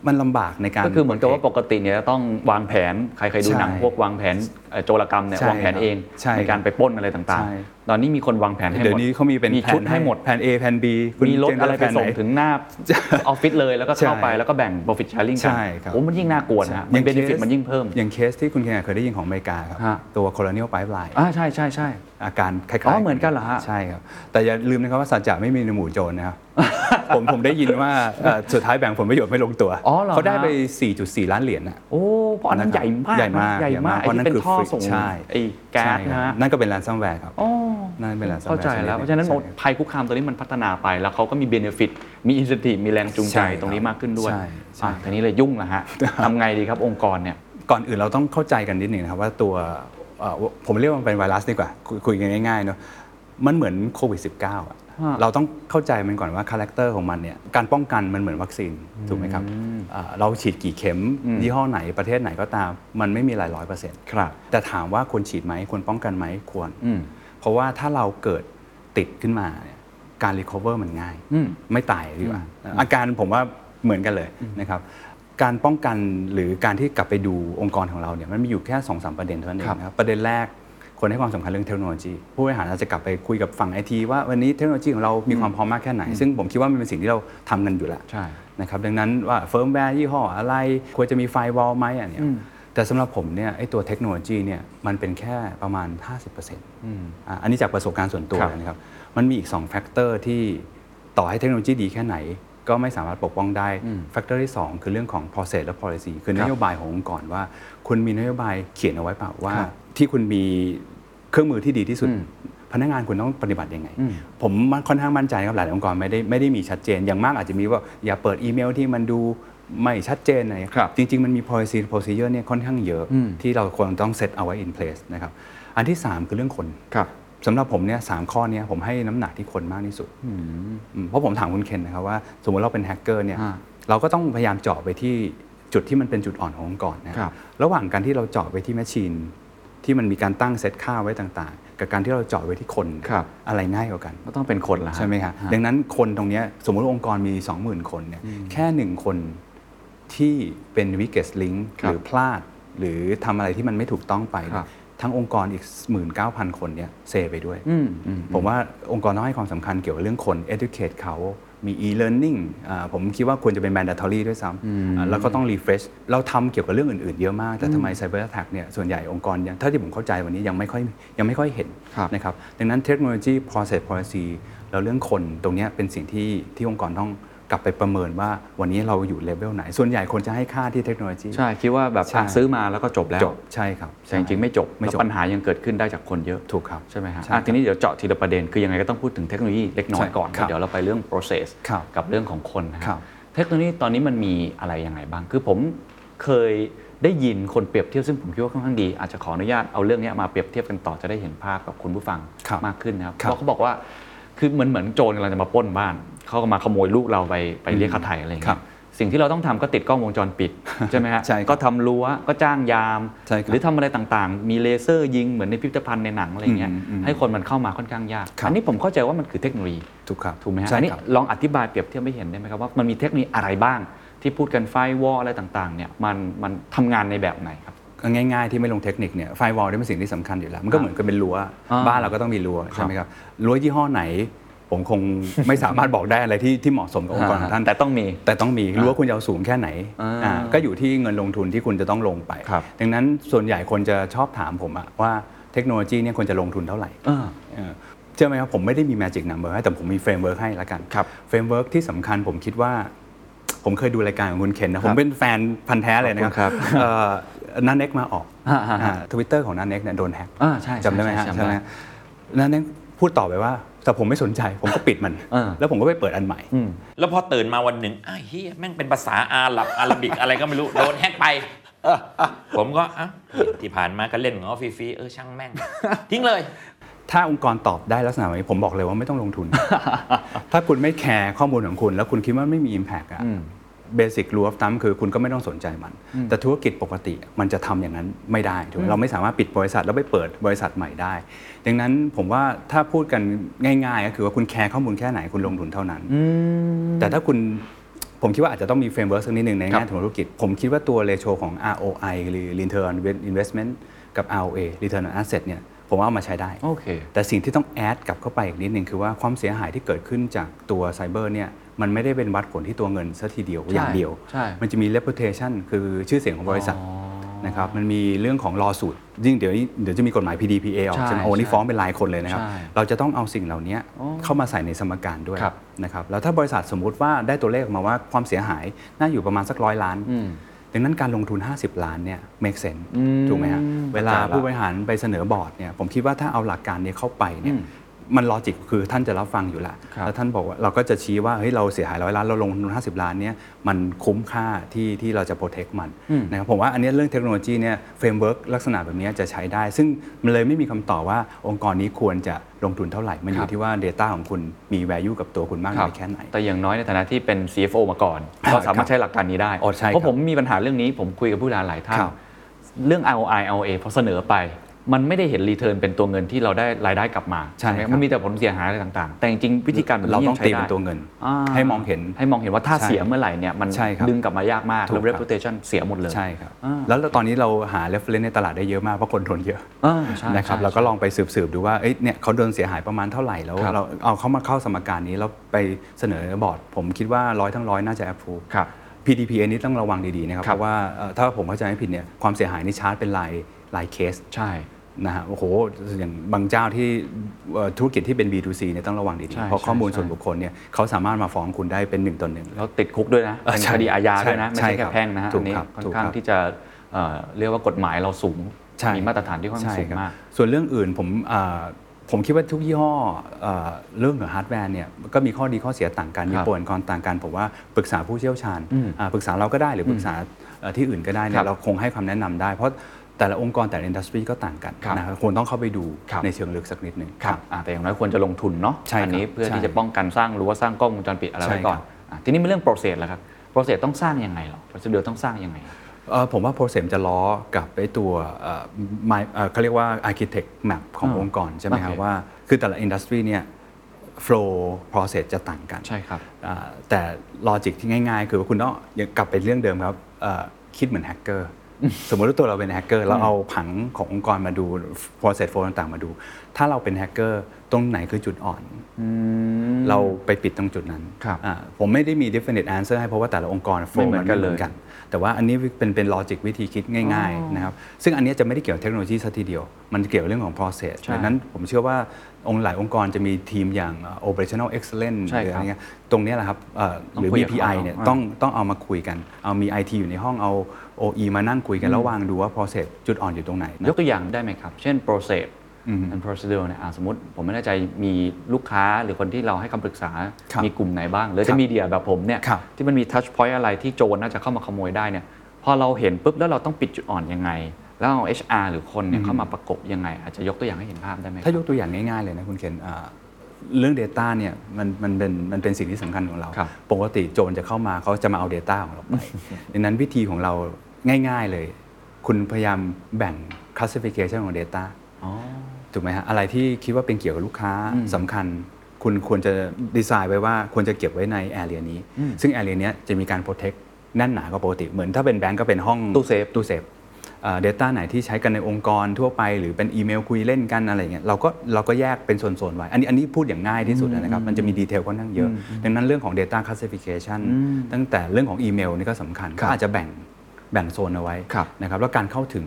มันลำบากในการก็คือเหมือนกับว่าปกติเนี่ยต้องวางแผนใครเคยดูหนังใช่พวกวางแผนเอ่อโจรกรรมเนี่ยใช่วางแผนเองใช่การไปปล้นอะไรต่างใช่ๆตอนนี้มีคนวางแผนให้หมดเดี๋ยวนี้เขามีเป็นมีชุดให้หมดแผน A แผน B คุณมีรถเจนอะไรไปแผนหนส่งถึงหน้าออฟฟิศเลยแล้วก็เข้าไปใช่แล้วก็แบ่ง profit sharing กันใช่ครับโอ้มันยิ่งน่ากลัวนะฮะมัน benefit มันยิ่งเพิ่ม อย่างเคสที่คุณเคนเคยได้ยินของอเมริกาครับฮะตัว colonial pipeline อ่าใช่ใช่ใช่อาการคล้ายๆอ๋อเหมือนกันเหรอฮะใช่ครับแต่อย่าลืมนะครับว่าสัจจะไม่มีในหมู่โจรนะครับผมผมได้ยินว่าเอ่อสุดท้ายแบ่งผลประโยชน์ไม่ลงตัวอ๋อเหรอเขาได้ฮะไป 4.4 ล้านเหรียญนะโอ้เพราะอันนั้นนะครับใหญ่มากใหญ่มากนะใหญ่มากใหญ่มากไอ้ที่เป็นเพราะนั่นคือท่อ free ส่งใช่ไอ้แก๊สใช่คนะรับฮะนั่นก็เป็น ransomware ครับอ๋อนั่นเป็น ransomware เข้าใจแล้วชนิดหนึ่งเพราะฉะนั้นใช่ภัยคุกคามตัวนี้มันพัฒนาไปแล้วเขาก็มีเบนฟิตมีอินสติมีแรงจูงใจใช่ครับตรงนี้มากขึ้นด้วยใช่ใช่อะทีนี้เลยยุ่งละฮะทำไงดีครับองค์กรเนี่ยก่อนอื่นเราต้องเข้าใจกันนิดหนึ่งนะครับว่าตัวเอ่อผมเรียกว่ามันเป็นไวรัสดีกว่าคุยคุยกันง่ายๆเนาะมันเหมือนโควิด -19 อะฮะ เราต้องเข้าใจมันก่อนว่า character ของมันเนี่ยการป้องกันมันเหมือนวัคซีนถูกไหมครับอ่าเราฉีดกี่เข็มอืมยี่ห้อไหนประเทศไหนก็ตาม มันไม่มีอะไรร้อยเปอร์เซ็นต์ครับแต่ถามว่าควรฉีดไหมควรป้องกันไหมควรอืมเพราะว่าถ้าเราเกิดติดขึ้นมาเนี่ยการ recover มันง่ายอืมไม่ตายดีกว่าอาการผมว่าเหมือนกันเลยนะครับการป้องกันหรือการที่กลับไปดูองค์กรของเราเนี่ยมันมีอยู่แค่2อสประเด็นเท่านั้นเองครับนะครับประเด็นแรก คนให้ความสำคัญเรื่องเทคโนโลยี ผู้บริหารอาจจะกลับไปคุยกับฝั่งไอทีว่าวันนี้เทคโนโลยีของเรามีความพร้อมมากแค่ไหน ซึ่งผมคิดว่ามันเป็นสิ่งที่เราทำกันอยู่แล้วใช่นะครับดังนั้นว่าเฟิร์มแวร์ยี่ห้ออะไรควรจะมี firewall ไหมอันเนี้ยอืมแต่สำหรับผมเนี่ยไอตัวเทคโนโลยีเนี่ยมันเป็นแค่ประมาณ 50%อะอันนี้จากประสบการณ์ส่วนตัวครับเลยนะครับมันมีอีก2 factor ที่ต่อให้เทคโนโลยีดีแค่ไหน ก็ไม่สามารถปกป้องได้ factor ที่ 2 คือเรื่องของ process และ policy คือนโยบายขององค์กรว่า คุณมีนโยบายเขียนเอาไว้เปล่าว่าครับที่คุณมี เครื่องมือที่ดีที่สุดอืมพนักงานคุณต้องปฏิบัติยังไงอืมผมค่อนข้างมั่นใจครับหลายๆองค์กรไม่ได้ไม่ได้มีชัดเจน อย่างมากอาจจะมีว่าอย่าเปิดอีเมลที่มันดูไม่ชัดเจนอะไรครับจริง ๆ มันมี policy procedure เนี่ยค่อนข้างเยอะอืมที่เราควรต้อง set เอาไว้ in place นะครับอันที่ 3 คือเรื่องคนครับสำหรับผมเนี่ยสามข้อเนี้ผมให้น้ำหนักที่คนมากที่สุดอืมเพราะผมถามคุณเคนนะครับว่า สมมติเราเป็นแฮกเกอร์เนี่ยอ่าเราก็ต้องพยายามเจาะไปที่จุดที่มันเป็นจุดอ่อนขององค์กรนะครับระหว่างการที่เราเจาะไปที่แมชชีน ที่มันมีการตั้งเซตค่าไว้ต่างๆ กับการที่เราเจาะไว้ที่คนครับอะไรง่ายกว่ากัน ก็ต้องเป็นคนละฮะใช่ไหมครับฮะดังนั้นคนตรงเนี้ยสมมติว่าองค์กรมี 20,000 คนเนี่ยแค่หนึ่งคนที่เป็น weakest link ครับหรือพลาด หรือทำอะไรที่มันไม่ถูกต้องไปครับทั้งองค์กรอีก 19,000 คนเนี่ยเซไปด้วยอืมอืมผมว่าองค์กรต้องให้ความสำคัญเกี่ยวกับเรื่องคน educate เขา มี e-learning อ่าผมคิดว่าควรจะเป็น mandatory ด้วยซ้ำอ่าแล้วก็ต้อง refresh เราทำเกี่ยวกับเรื่องอื่นๆ เยอะมาก แต่ทำไม cyber attack เนี่ยส่วนใหญ่องค์กรยังเท่าที่ผมเข้าใจวันนี้ยังไม่ค่อยยังไม่ค่อยเห็นครับนะครับดังนั้นเทคโนโลยี process policy แล้วเรื่องคนตรงเนี้ยเป็นสิ่งที่ที่องค์กรต้อง กลับไปประเมินว่าวันนี้เราอยู่เลเวลไหน ส่วนใหญ่คนจะให้ค่าที่เทคโนโลยี ใช่ คิดว่าแบบใช่อะซื้อมาแล้วก็จบแล้วจบใช่ครับ แต่จริงๆไม่จบไม่แล้วจบปัญหายังเกิดขึ้นได้จากคนเยอะ ถูกครับ ใช่ไหมฮะใช่อะครับทีนี้เดี๋ยวเจาะทีละประเด็น คือยังไงก็ต้องพูดถึงเทคโนโลยีเล็กน้อยก่อน ใช่ครับเดี๋ยวเราไปเรื่อง process ครับกับเรื่องของคนนะคครัรับบเทคโนโลยีตอนนี้มันมีอะไรยังไงบ้าง คือผมเคยได้ยินคนเปรียบเทียบซึ่งผมคิดว่าค่อนข้างดี อาจจะขออนุญาตเอาเรื่องเนี้ยมาเปรียบเทียบกันต่อจะได้เห็นภาพกับคุณผู้ฟังครับมากขึ้นนะครับครับ เพราะเขาบอกว่าคือเหมือนเหมือนโจรกำลังจะมาปล้นบ้าน เขาก็มาขโมยลูกเราไปไปเรียกค่าไถ่อะไรอย่างครัเงี้บ ยสิ่งที่เราต้องทำก็ติดกล้องวงจรปิด ใช่ไหมฮะใช่ครับก็ทำรั้วก็จ้างยาม ใช่ครับหรือทำอะไรต่างๆ มีเลเซอร์ยิงเหมือนในพิพิธภัณฑ์ในหนังอะไรอย่างเงี้ยอืมอืมให้คนมันเข้ามาค่อนข้างยากครับ อันนี้ผมเข้าใจว่ามันคือเทคโนโลยี ถูกครับถูกไหมฮะใช่อันนี้ครับ ลองอธิบายเปรียบเทียบให้เห็นได้ไหมครับว่ามันมีเทคโนโลยีอะไรบ้าง ที่พูดกันไฟวอลอะไรต่างๆเนี่ยมันมันทำงานในแบบไหนครับ ง่ายๆที่ไม่ลงเทคนิคเนี่ยไฟวอลนี่เป็นสิ่งที่สำคัญอยู่แล้ว มันก็เหมือนกับเป็นรั้วอ่าบ้านเราก็ต้องมีรั้วใช่ไหมครับรั้วยี่ห้อไหน ผมคงไม่สามารถบอกได้อะไรที่ที่เหมาะสมกับองค์กรของท่าน แต่ต้องมี แต่ต้องมีรั้วคุณจะเอาสูงแค่ไหนอ่าอ่าก็อยู่ที่เงินลงทุนที่คุณจะต้องลงไปครับดังนั้นส่วนใหญ่คนจะชอบถามผมอะว่าเทคโนโลยีเนี่ยควรจะลงทุนเท่าไหร่อ่าเออเชื่อไหมครับผมไม่ได้มี magic number ให้แต่ผมมี framework ให้ละกันครับ framework ที่สำคัญผมคิดว่า ผมเคยดูรายการของคุณเคนนะครับผมเป็นแฟนพันธุ์แท้เลยนะขอบคุณครับเอ่อน้าเน็กมาออกอ่าอ่าอ่าทวิตเตอร์ของน้าเน็กเนี่ยโดนแฮ็กอ่าใช่จำได้ไหมฮะใช่ใช่ใช่ไหมจำได้น้าเน็ก พูดต่อไปว่า แต่ผมไม่สนใจ ผมก็ปิดมัน อ่า แล้วผมก็ไปเปิดอันใหม่อืมแล้วพอตื่นมาวันหนึ่งอ้าวเฮียแม่งเป็นภาษาอาหรับ Arabic อะไรก็ไม่รู้ โดนแฮกไป ผมก็อะที่ผ่านมาก็เล่นของเขาฟรีๆเออช่างแม่ง ทิ้งเลย ถ้าองค์กรตอบได้ลักษณะแบบนี้ผมบอกเลยว่าไม่ต้องลงทุน ถ้าคุณไม่แคร์ข้อมูลของคุณ แล้วคุณคิดว่าไม่มี Impact อะอืม เบสิกรูออฟตัมคือคุณก็ไม่ต้องสนใจมัน แต่ธุรกิจปกติมันจะทำอย่างนั้นไม่ได้ถูกไหมเราไม่สามารถปิดบริษัทแล้วไปเปิดบริษัทใหม่ได้ ดังนั้นผมว่าถ้าพูดกันง่ายๆ ก็คือว่าคุณแคร์ข้อมูลแค่ไหนคุณลงทุนเท่านั้น แต่ถ้าคุณผมคิดว่าอาจจะต้องมี framework สักนิดหนึ่งในครับแง่ธุรกิจ ผมคิดว่าตัว ratio ของ ROI หรือ Return on Investment กับ ROA Return on Asset เนี่ยผมว่าเอามาใช้ได้โอเคแต่สิ่งที่ต้อง add กลับเข้าไปอีกนิดหนึ่งคือว่าความเสียหายที่เกิดขึ้นจากตัวไซเบอร์เนี่ย มันไม่ได้เป็นวัดผลที่ตัวเงินซะทีเดียวใช่อย่างเดียวใช่มันจะมี reputation คือชื่อเสียงของบริษัทอ๋อนะครับมันมีเรื่องของ lawsuit ยิ่งเดี๋ยวนี้เดี๋ยวจะมีกฎหมาย PDPA ออกใช่ใช่ไหมโอ้นี่ใช่ฟ้องเป็นรายคนเลยนะครับใช่เราจะต้องเอาสิ่งเหล่านี้อ๋อเข้ามาใส่ในสมการด้วยครับนะครับแล้วถ้าบริษัทสมมุติว่าได้ตัวเลขออกมาว่าความเสียหายน่าอยู่ประมาณสักร้อยล้านอืมดังนั้นการลงทุน 50 ล้านเนี่ย make sense อืมถูกไหมฮะเวลาเข้าใจละผู้บริหารไปเสนอบอร์ดเนี่ยผมคิดว่าถ้าเอาหลักการนี้เข้าไปเนี่ยอื มมัน logic คือท่านจะรับฟังอยู่แล้วครับแล้วท่านบอกว่าเราก็จะชี้ว่าเฮ้ยเราเสียหายร้อยล้านเราลงทุน50ล้านเนี่ยมันคุ้มค่าที่ที่เราจะ protect มันอืมนะครับผมว่าอันเนี้ยเรื่องเทคโนโลยีเนี่ย framework ลักษณะแบบเนี้ยจะใช้ได้ ซึ่งมันเลยไม่มีคำตอบว่าองค์กรนี้ควรจะลงทุนเท่าไหร่ มันอครัยู่บที่ว่า Data ของคุณมี value กับตัวคุณมากน้อยแค่ไหน แต่อย่างน้อยในฐานะที่เป็น CFO มาก่อนอ่าก็สามารครัถบใช้หลักการนี้ได้อ๋อใช่เพราะครับผมมีปัญหาเรื่องนี้ผมคุยกับผู้บริหารหลายท่านครับเรื่อง ROI ROA พอเสนอไป มันไม่ได้เห็นรีเทิร์นเป็นตัวเงินที่เราได้รายได้กลับมาใช่ไหมครับมันมีแต่ผลเสียหายอะไรต่าง ๆ แต่จริงๆวิธีการแบบเรานี้ต้องยังใช้ตีได้เป็นตัวเงินาให้มองเห็นให้มองเห็นว่าถ้าใช่เสียเมื่อไหร่เนี่ยมันใช่ครับดึงกลับมายากมากถูกแล้วครับ reputation เสียหมดเลยใช่ครับอ่าแล้วตอนนี้เราหา reference ในตลาดได้เยอะมากเพราะคนทนเยอะอ่าใช่นะครับใช่เราก็ลองไปสืบๆดูว่าเอ้ยเนี่ยเขาโดนเสียหายประมาณเท่าไหร่แล้วครับเราเอาเขามาเข้าสมการนี้แล้วไปเสนอบอร์ด ผมคิดว่าร้อยทั้งร้อยน่าจะ approve ครับ PDPA นี้ต้องระวังดีๆนะครับครัเพบราะว่าเอ่อถ้าผมเข้าใจไม่ผิดเนี่ยความเสียหายนี่ชาร์จเป็นรายรายเคสใช่ นะฮะโอ้โหอย่างบางเจ้าที่เอ่อธุรกิจที่เป็น B2C เนี่ยต้องระวังดีใช่ๆเพราะข้อมูลใช่ส่วนบุคคลเนี่ยเขาสามารถมาฟ้องคุณได้เป็นหนึ่งต่อหนึ่งแล้วติดคุกด้วยนะเออเป็นใช่คดีอาญาด้วยนะใช่ไม่ใช่ใช่แค่แพ่งนะฮะถูอักนนี้ครับค่อนถูกข้างครับที่จะเอ่อเรียกว่ากฎหมายเราสูงใช่มีมาตรฐานที่ค่อนข้างใช่สูงครับมาก ส่วนเรื่องอื่นผมอ่าผมคิดว่าทุกยี่ห้อเอ่อเรื่องของฮาร์ดแวร์เนี่ยก็มีข้อดีข้อเสียต่างกันมีครับ pro and con ต่างกันผมว่าปรึกษาผู้เชี่ยวชาญอืมอ่าปรึกษาเราก็ได้หรือปรึกษาเอ่อที่อื่นก็ได้เนี่ยครัยบเราคงให้คำแนะนำได้ เพราะ แต่ละองค์กรแต่ละ industry ก็ต่างกันครับนะครับควรต้องเข้าไปดูครับ ในเชิงลึกสักนิดหนึ่ง ครับอ่าแต่อย่างน้อยควรจะลงทุนเนาะใช่ครับอันนี้เพื่อใช่ที่จะป้องกันสร้างหรือว่าสร้างกล้องวงจรปิดอะไรใช่ไว้ก่อนครับ อะทีนี้เป็นเรื่อง process แล้วครับ process ต้องสร้างยังไงหรอ procedure ต้องสร้างยังไง เอ่อผมว่า process จะล้อกับไอ้ตัวเอ่อ my- เอ่อเขาเรียกว่า architect map ของอ่าองค์กรใช่ไหมครับ โอเค ว่า คือแต่ละ industry เนี่ย flow process จะต่างกัน ใช่ครับ อ่าแต่ logic ที่ง่ายๆ คือว่าคุณต้องยังกลับไปเรื่องเดิมครับเอ่อคิดเหมือนแฮกเกอร์ สมมติว่าตัวเราเป็นแฮกเกอร์เราเอาผังขององค์กรมาดู process flow ต่างๆมาดู ถ้าเราเป็นแฮกเกอร์ตรงไหนคือจุดอ่อน เราไปปิดตรงจุดนั้นครับอ่าผมไม่ได้มี definite answer ให้เพราะว่าแต่ละองค์กร flow ไม่เหมือนกันเลยแต่ว่าอันนี้เป็นเป็นลอจิกวิธีคิดง่ายๆนะครับซึ่งอันเนี้ยจะไม่ได้เกี่ยวกับเทคโนโลยีซะทีเดียว มันเกี่ยวเรื่องของ process ใช่ดังนั้นผมเชื่อว่าองค์หลายองค์กรจะมีทีมอย่างเอ่อ operational excellence ใช่หรือครัอะบไรเงี้ยตรงเนี้ยแหละครับเอ่อหรือต้องคุยกับ BPI เขาเนี่ยอ่าต้องต้องเอามาคุยกัน เอามี IT อยู่ในห้องเอา OE มานั่งคุยกันแล้ววางดูว่า process จุดอ่อนอยู่ตรงไหนนะ ยกตัวอย่างได้ไหมครับ เช่น process อืม and procedure เนี่ยอะสมมติผมไม่แน่ใจมีลูกค้าหรือคนที่เราให้คำปรึกษา ครับมีกลุ่มไหนบ้าง หรือครัจะบมีเดียแบบผมเนี่ยครับ ที่มันมี touch point อะไรที่โจรน่าจะเข้ามาขโมยได้เนี่ยพอเราเห็นปุ๊บแล้วเราต้องปิดจุดอ่อนยังไง แล้วเอา HR หรือคนเนี่ยเข้ามาประกบยังไง อาจจะยกตัวอย่างให้เห็นภาพได้ไหมครับ ถ้ายกตัวอย่างง่าย ๆ เลยนะคุณเคนอ่าเรื่อง Data เนี่ยมันมันเป็นมันเป็นสิ่งที่สำคัญของเรา ครับปกติโจรจะเข้ามาเขาจะมาเอา Data ของเราไป ดังนั้นวิธีของเรา ง่ายๆเลย คุณพยายามแบ่ง classification ของ Data อ๋อถูกไหมฮะอะไรที่คิดว่าเป็นเกี่ยวกับลูกค้าอืมสำคัญ คุณควรจะดีไซน์ไว้ว่าควรจะเก็บไว้ใน area นี้ ซึ่ง area เนี้ยจะมีการ protect แน่นหนากว่าปกติ เหมือนถ้าเป็นแบงก์ก็เป็นห้องตู้เซฟตู้เซฟเอ่อ data ไหนที่ใช้กันในองค์กรทั่วไป หรือเป็นอีเมลคุยเล่นกันอะไรเงี้ยเราก็เราก็แยกเป็นโซนๆไว้อันนี้อันนี้พูดอย่างง่ายที่สุดนะครับ มันจะมี detail ค่อนข้างเยอะ ดังนั้นเรื่องของ data classification ตั้งแต่เรื่องของอีเมลนี่ก็สำคัญครัก็บอาจจะแบ่ง แบ่งโซนเอาไว้ครับนะครับแล้วการเข้าถึง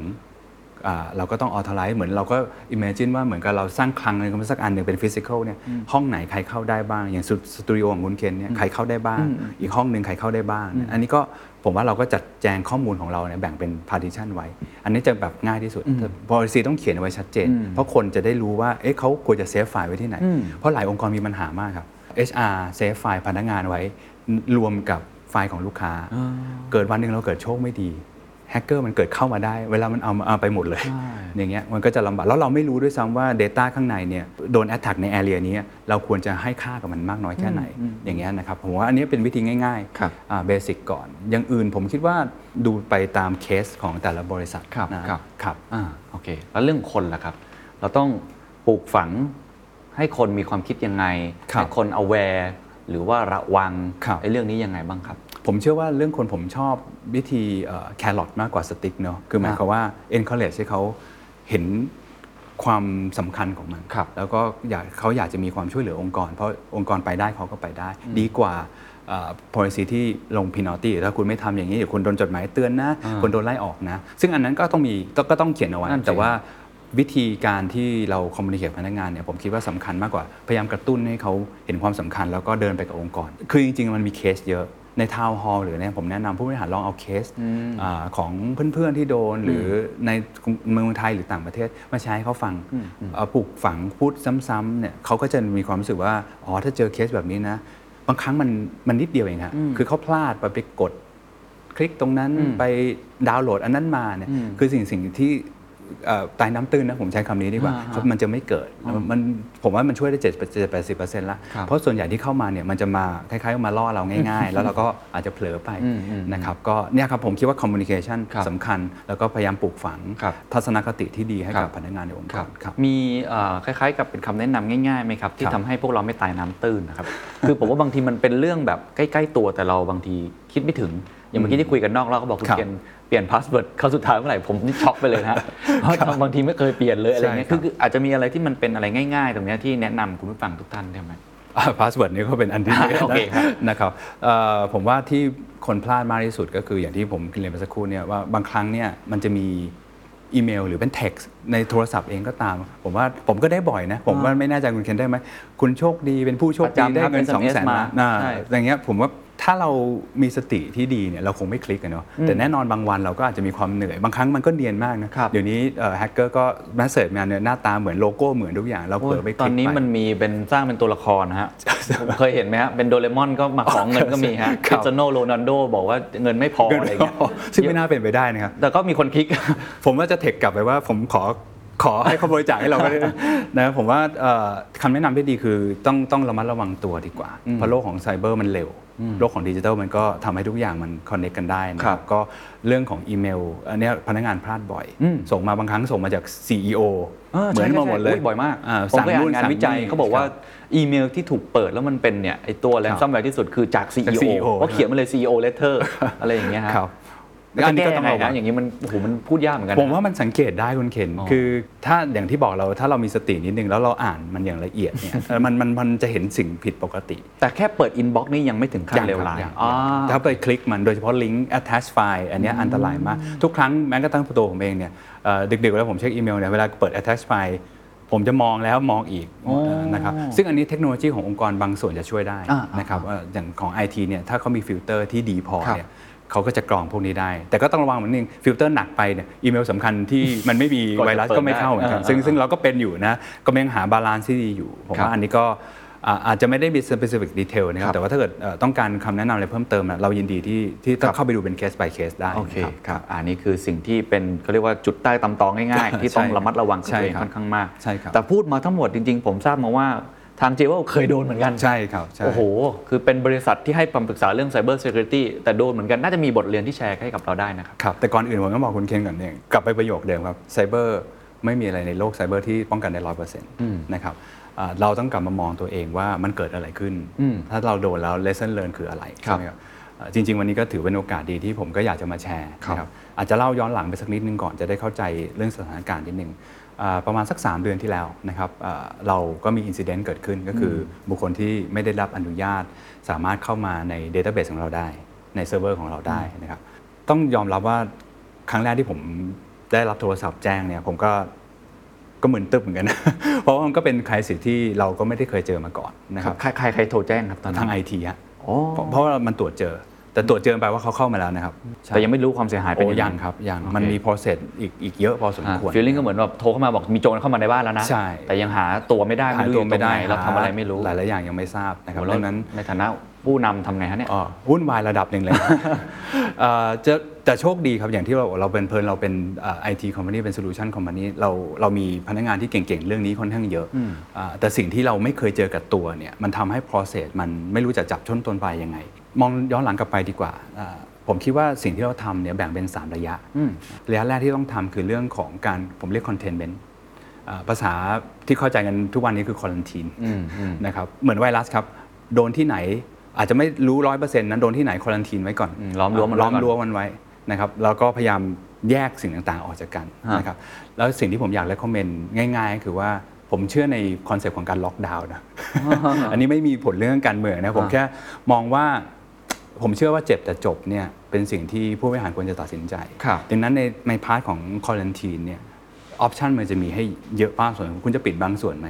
อ่าเราก็ต้อง authorize เหมือนเราก็ imagine ว่าเหมือนกับเราสร้างคลังอะไรก็สักอันหนึ่งเป็น physical เนี่ยห้องไหนใครเข้าได้บ้าง อย่างสตูสตูดิโอของคุณเคนเนี่ยใครเข้าได้บ้าง อีกห้องหนึ่งใครเข้าได้บ้าง อันนี้ก็ผมว่าเราก็จัดแจงข้อมูลของเราเนี่ยแบ่งเป็น partition ไว้ อันนี้จะแบบง่ายที่สุด policy ต้องเขียนเอาไว้ชัดเจน เพราะคนจะได้รู้ว่าเอ๊ะเขาควรจะ save ไฟล์ไว้ที่ไหน เพราะหลายองค์กรมีปัญหามากครับ HR save ไฟล์พนักงานไว้รวมกับ ไฟล์ของลูกค้า เกิดวันหนึ่งเราเกิดโชคไม่ดีแฮกเกอร์มันเกิดเข้ามาได้ เวลามันเอาเอาไปหมดเลย อย่างเงี้ยมันก็จะลำบาก แล้วเราไม่รู้ด้วยซ้ำว่า Data ข้างในเนี่ยโดน attack ใน area นี้ เราควรจะให้ค่ากับมันมากน้อยแค่ไหน อย่างเงี้ยนะครับผมว่าอันนี้เป็นวิธีง่ายครับ basic ก่อน อย่างอื่นผมคิดว่าดูไปตามเคสของแต่ละบริษัทครับนะครับครับอ่าโอเค แล้วเรื่องคนล่ะครับ เราต้องปลูกฝังให้คนมีความคิดยังไงครับให้คน aware หรือว่าระวังครับไอ้เรื่องนี้ยังไงบ้างครับ ผมเชื่อว่าเรื่องคนผมชอบวิธีแครอทมากกว่าสติ๊กเนาะคือหมายความว่า encourage ให้เขาเห็นความสำคัญของมันครับแล้วก็อยากเขาอยากจะมีความช่วยเหลือองค์กร เพราะองค์กรไปได้เขาก็ไปได้ ดีกว่าเอ่อ policy ที่ลง penalty ถ้าคุณไม่ทำอย่างนี้เดี๋ยวคุณโดนจดหมายเตือนนะคุณโดนไล่ออกนะ ซึ่งอันนั้นก็ต้องมีก็ต้องเขียนเอาไว้นั่นสิแต่ว่า วิธีการที่เรา communicate พนักงานเนี่ยผมคิดว่าสำคัญมากกว่า พยายามกระตุ้นให้เขาเห็นความสำคัญ แล้วก็เดินไปกับองค์กร คือจริง ๆ มันมีเคสเยอะใน town hall หรือเนี่ยผมแนะนำผู้บริหารลองเอาเคสอ่าของเพื่อนๆที่โดน หรือในเมืองไทยหรือต่างประเทศมาใช้ให้เขาฟังเอาปลูกฝังพูดซ้ำๆเนี่ยเขาก็จะมีความรู้สึกว่า อ๋อ ถ้าเจอเคสแบบนี้นะ บางครั้งมันมันนิดเดียวเองฮะคือเขาพลาดไปไปกด คลิกตรงนั้นไปดาวน์โหลดอันนั้นมาเนี่ยคือสิ่งสิ่งที่เอ่อ ตายน้ำตื้นนะผมใช้คำนี้ดีกว่าอ่าเพราะมันจะไม่เกิดมันผมว่ามันช่วยได้เจ็ดแปดสิบเปอร์เซ็นต์ละครับเพราะส่วนใหญ่ที่เข้ามาเนี่ยมันจะมาคล้ายๆมาล่อเราง่ายๆ แล้วเราก็อาจจะเผลอไปอืมอืมนะครับก็เนี่ยครับผมคิดว่า communication ครับสำคัญ แล้วก็พยายามปลูกฝังครับทัศนคติที่ดีให้ครับกับพนักงานในองค์กรครับมีเอ่อคล้ายๆ กับเป็นคำแนะนำง่ายๆไหมครับที่ครับทำให้พวกเราไม่ตายน้ำตื้นนะครับคือผมว่าบางทีมันเป็นเรื่องแบบใกล้ ๆ ตัวแต่เราบางทีคิดไม่ถึง อย่างเมื่อกี้ที่คุยกันนอกเราก็บอกคุณเคนครับเปลี่ยน password ครั้งสุดท้ายเมื่อไหร่ผมนี่ช็อกไปเลยนะฮะเพราะบางทีไม่เคยเปลี่ยนเลยอะไรเงี้ยใช่ครับคือคืออาจจะมีอะไรที่มันเป็นอะไรง่ายๆ ตรงเนี้ยที่แนะนำคุณผู้ฟังทุกท่านได้ไหม password นี่ก็เป็นอันที่โอเคครับนะครับเอ่อผมว่าที่คนพลาดมากที่สุดก็คืออย่างที่ผมเรียนไปสักครู่เนี่ยว่าบางครั้งเนี่ยมันจะมีอีเมลหรือเป็น text ในโทรศัพท์เองก็ตาม ผมว่าผมก็ได้บ่อยนะ ผมว่าไม่แน่ใจคุณเคนได้ไหม คุณโชคดีเป็นผู้โชคดีประจำได้รับเงิน SMS สองแสนมาล้านอ่าใช่อย่างเงี้ยผมว่า ถ้าเรามีสติที่ดีเนี่ยเราคงไม่คลิกกันเนาะแต่แน่นอนบางวันเราก็อาจจะมีความเหนื่อยบางครั้งมันก็เนียนมากนะครับเดี๋ยวนี้แฮกเกอร์ก็ message มาเนี่ยหน้าตาเหมือนโลโก้เหมือนทุกอย่างเราเผลอไปคลิกตอนนี้ไปมันมีเป็นสร้างเป็นตัวละครนะฮะผมเคยเห็นไหมฮะเป็นโดเรมอนก็มาของเงินก็มีฮะครัริบสเตียโนโรนัลโดบอกว่าเงินไม่พออะไรเงี้ยซึ่งไม่น่าเป็นไปได้นะครับแต่ก็มีคนคลิก ผมว่าจะเทคกลับไปว่าผมขอขอให้เขาบริจาคให้เราก็ได้นะผมว่าเอ่อคำแนะนำที่ดีคือต้องต้องระมัดระวังตัวดีกว่าเพราะโลกของไซเบอร์มันเร็ว โลกของดิจิทัลมันก็ทำให้ทุกอย่างมันคอนเน c กันได้นะคครัรับบก็เรื่องของอีเมลอันเนี้ยพนักงานพลาดบ่อยอืมส่งมาบางครั้งส่งมาจาก CEO เออเหมือนใช่มาหมดเลยใช่อุ๊บ่อยมากาผมสั่เคยอ่านนู่งานสั่วิจัยนี่เขาบอกว่าครับอีเมลที่ถูกเปิดแล้วมันเป็นเนี่ยไอตัวแรนซัมแวร์ที่สุดคือจากจาก CEO CEO ว่าเขียนมาเลย CEO letter อะไรอย่างเงี้ยฮะครับ แล้วจะแก้ยังไงระวังนะอย่างนี้มันโอ้โหมันพูดยากเหมือนกันนะผมว่ามันสังเกตได้คุณเคนอ๋อคือถ้าอย่างที่บอกเราถ้าเรามีสตินิดนึงแล้วเราอ่านมันอย่างละเอียดเนี่ยเออมันมันมันจะเห็นสิ่งผิดปกติ แต่แค่เปิด inbox นี่ยังไม่ถึงขั้นเลวร้ายยังอ๋อถ้าไปคลิกมันโดยเฉพาะลิงก์ attach file อันเนี้ยอันตรายมาก ทุกครั้งแม้กระทั่งตัวผมเองเนี่ยเอ่อดึกๆเวลาผมเช็คอีเมลเนี่ยเวลาเปิด attach file ผมจะมองแล้วมองอีกอ๋อเอ่อนะครับซึ่งอันนี้เทคโนโลยีขององค์กรบางส่วนจะช่วยได้อ่านะครับเอ่ออย่างของ IT เนี่ยถ้าเขามีฟิลเตอร์ที่ดีพอครับเนี่ย เขาก็จะกรองพวกนี้ได้ แต่ก็ต้องระวังเหมือนนึงฟิลเตอร์หนักไปเนี่ยอีเมลสำคัญที่มันไม่มีก็จะไวรัสเปิดก็ไม่เข้าเหมือนกันได้ซึ่งอ่าซึ่งเราก็เป็นอยู่นะก็ยังหา balance ที่ดีอยู่ผมครับว่าอันนี้ก็อ่าอาจจะไม่ได้มี specific detail นะครับครับแต่ว่าถ้าเกิดเอ่อต้องการคำแนะนำอะไรเพิ่มเติมอะเรายินดีที่ที่ต้องเข้าไปดูเป็น case by case ได้โอเคนะครับอันนี้คือสิ่งที่เป็นเขาเรียกว่าจุดใต้ตำตอง่ายๆ ที่ต้องใช่ระมัดระวังกับใช่ตัวเองครับค่อนข้างมากใช่ครับแต่พูดมาทั้งหมดจริงๆ ผมทราบมาว่า ทางเจเวลเคยโดนเหมือนกัน ใช่ครับใช่โอ้โห คือเป็นบริษัทที่ให้คำปรึกษาเรื่อง Cyber Security แต่โดนเหมือนกันน่าจะมีบทเรียนที่แชร์ให้กับเราได้นะครับครับ แต่ก่อนอื่นผมต้องบอกคุณเคนก่อนเนี่ยกลับไปประโยคเดิมครับไซเบอร์ไม่มีอะไรในโลกไซเบอร์ที่ป้องกันได้ร้อยเปอร์เซ็นต์นะครับอ่าเราต้องกลับมามองตัวเองว่ามันเกิดอะไรขึ้นอืมถ้าเราโดนแล้ว lesson learn คืออะไรครับใช่ไหมครับเอ่อจริง ๆ วันนี้ก็ถือเป็นโอกาสดีที่ผมก็อยากจะมาแชร์ครับนะครับอาจจะเล่าย้อนหลังไปสักนิดนึงก่อนจะได้เข้าใจเรื่องสถานการณ์นิดนึงอ่า ประมาณสัก 3 เดือนที่แล้วนะครับอ่าเราก็มี incident เกิดขึ้นก็คือบุคคลที่ไม่ได้รับอนุญาต สามารถเข้ามาใน database ของเราได้ ในเซิร์ฟเวอร์ของเราได้นะครับต้องยอมรับว่าครั้งแรกที่ผมได้รับโทรศัพท์แจ้งเนี่ยผมก็ก็เหมือนตึบเหมือนกันนะเพราะว่ามันก็เป็น crisis ที่เราก็ไม่ได้เคยเจอมาก่อนนะครับใครใครใครโทรแจ้งครับตอนนั้น ทางไอทีฮะโอ้เพราะเพราะว่ามันตรวจเจอ แต่ตรวจเจอแปลว่าเขาเข้ามาแล้วนะครับแต่ยังไม่รู้ความเสียหายเป็นโอ้ยังไงยังครับยังโอเคมันมี process อีกอีกเยอะพอสมควร feeling ก็เหมือนแบบโทรเข้ามาบอกมีโจรเข้ามาในบ้านแล้วนะ ใช่ แต่ยังหาตัวไม่ได้หาไม่รู้ตัวไม่ได้อยู่ตรไม่งไหนเราทำอะไรไม่รู้หลายหลายๆอย่างยังไม่ทราบนะครับแล้วดังนั้น ในฐานะผู้นำทำไงฮะเนี่ยอ๋อวุ่นวายระดับหนึ่งเลย เอ่อจะแต่โชคดีครับอย่างที่เราเราเป็นเพลินเราเป็น IT company เป็น solution company เราเรามีพนักงานที่เก่งๆ เรื่องนี้ค่อนข้างเยอะอ่าแต่สิ่งที่เราไม่เคยเจอกับตัวเนี่ยมันทำให้ process มันไม่รู้จะจับชนต้นปลายยังไง มองย้อนหลังกลับไปดีกว่าอ่า ผมคิดว่าสิ่งที่เราทำเนี่ยแบ่งเป็น 3 ระยะ ระยะแรกที่ต้องทำคือเรื่องของการผมเรียก containment อ่าภาษาที่เข้าใจกันทุกวันนี้คือ quarantine นะครับเหมือนไวรัสครับ โดนที่ไหนอาจจะไม่รู้ร้อยเปอร์เซ็นต์นะโดนที่ไหน quarantine ไว้ก่อนอืมล้อมรั้วมันไว้ล้อมก่อนรั้วมันไว้นะครับแล้วก็พยายามแยกสิ่งต่างๆ ออกจากกันฮะนะครับแล้วสิ่งที่ผมอยากเล c คอมเมนต์ง่ายๆ คือว่าผมเชื่อใน concept ของการล็อกดาวน์นะอันนี้ไม่มีผลเรื่องการเมืองนะผมแค่มองว่า ผมเชื่อว่าเจ็บแต่จบเนี่ยเป็นสิ่งที่ผู้บริหารควรจะตัดสินใจ ครับดังนั้นในในพาร์ทของควอลันทีนเนี่ยออปชันมันจะมีให้เยอะมากส่วน คุณจะปิดบางส่วนไหม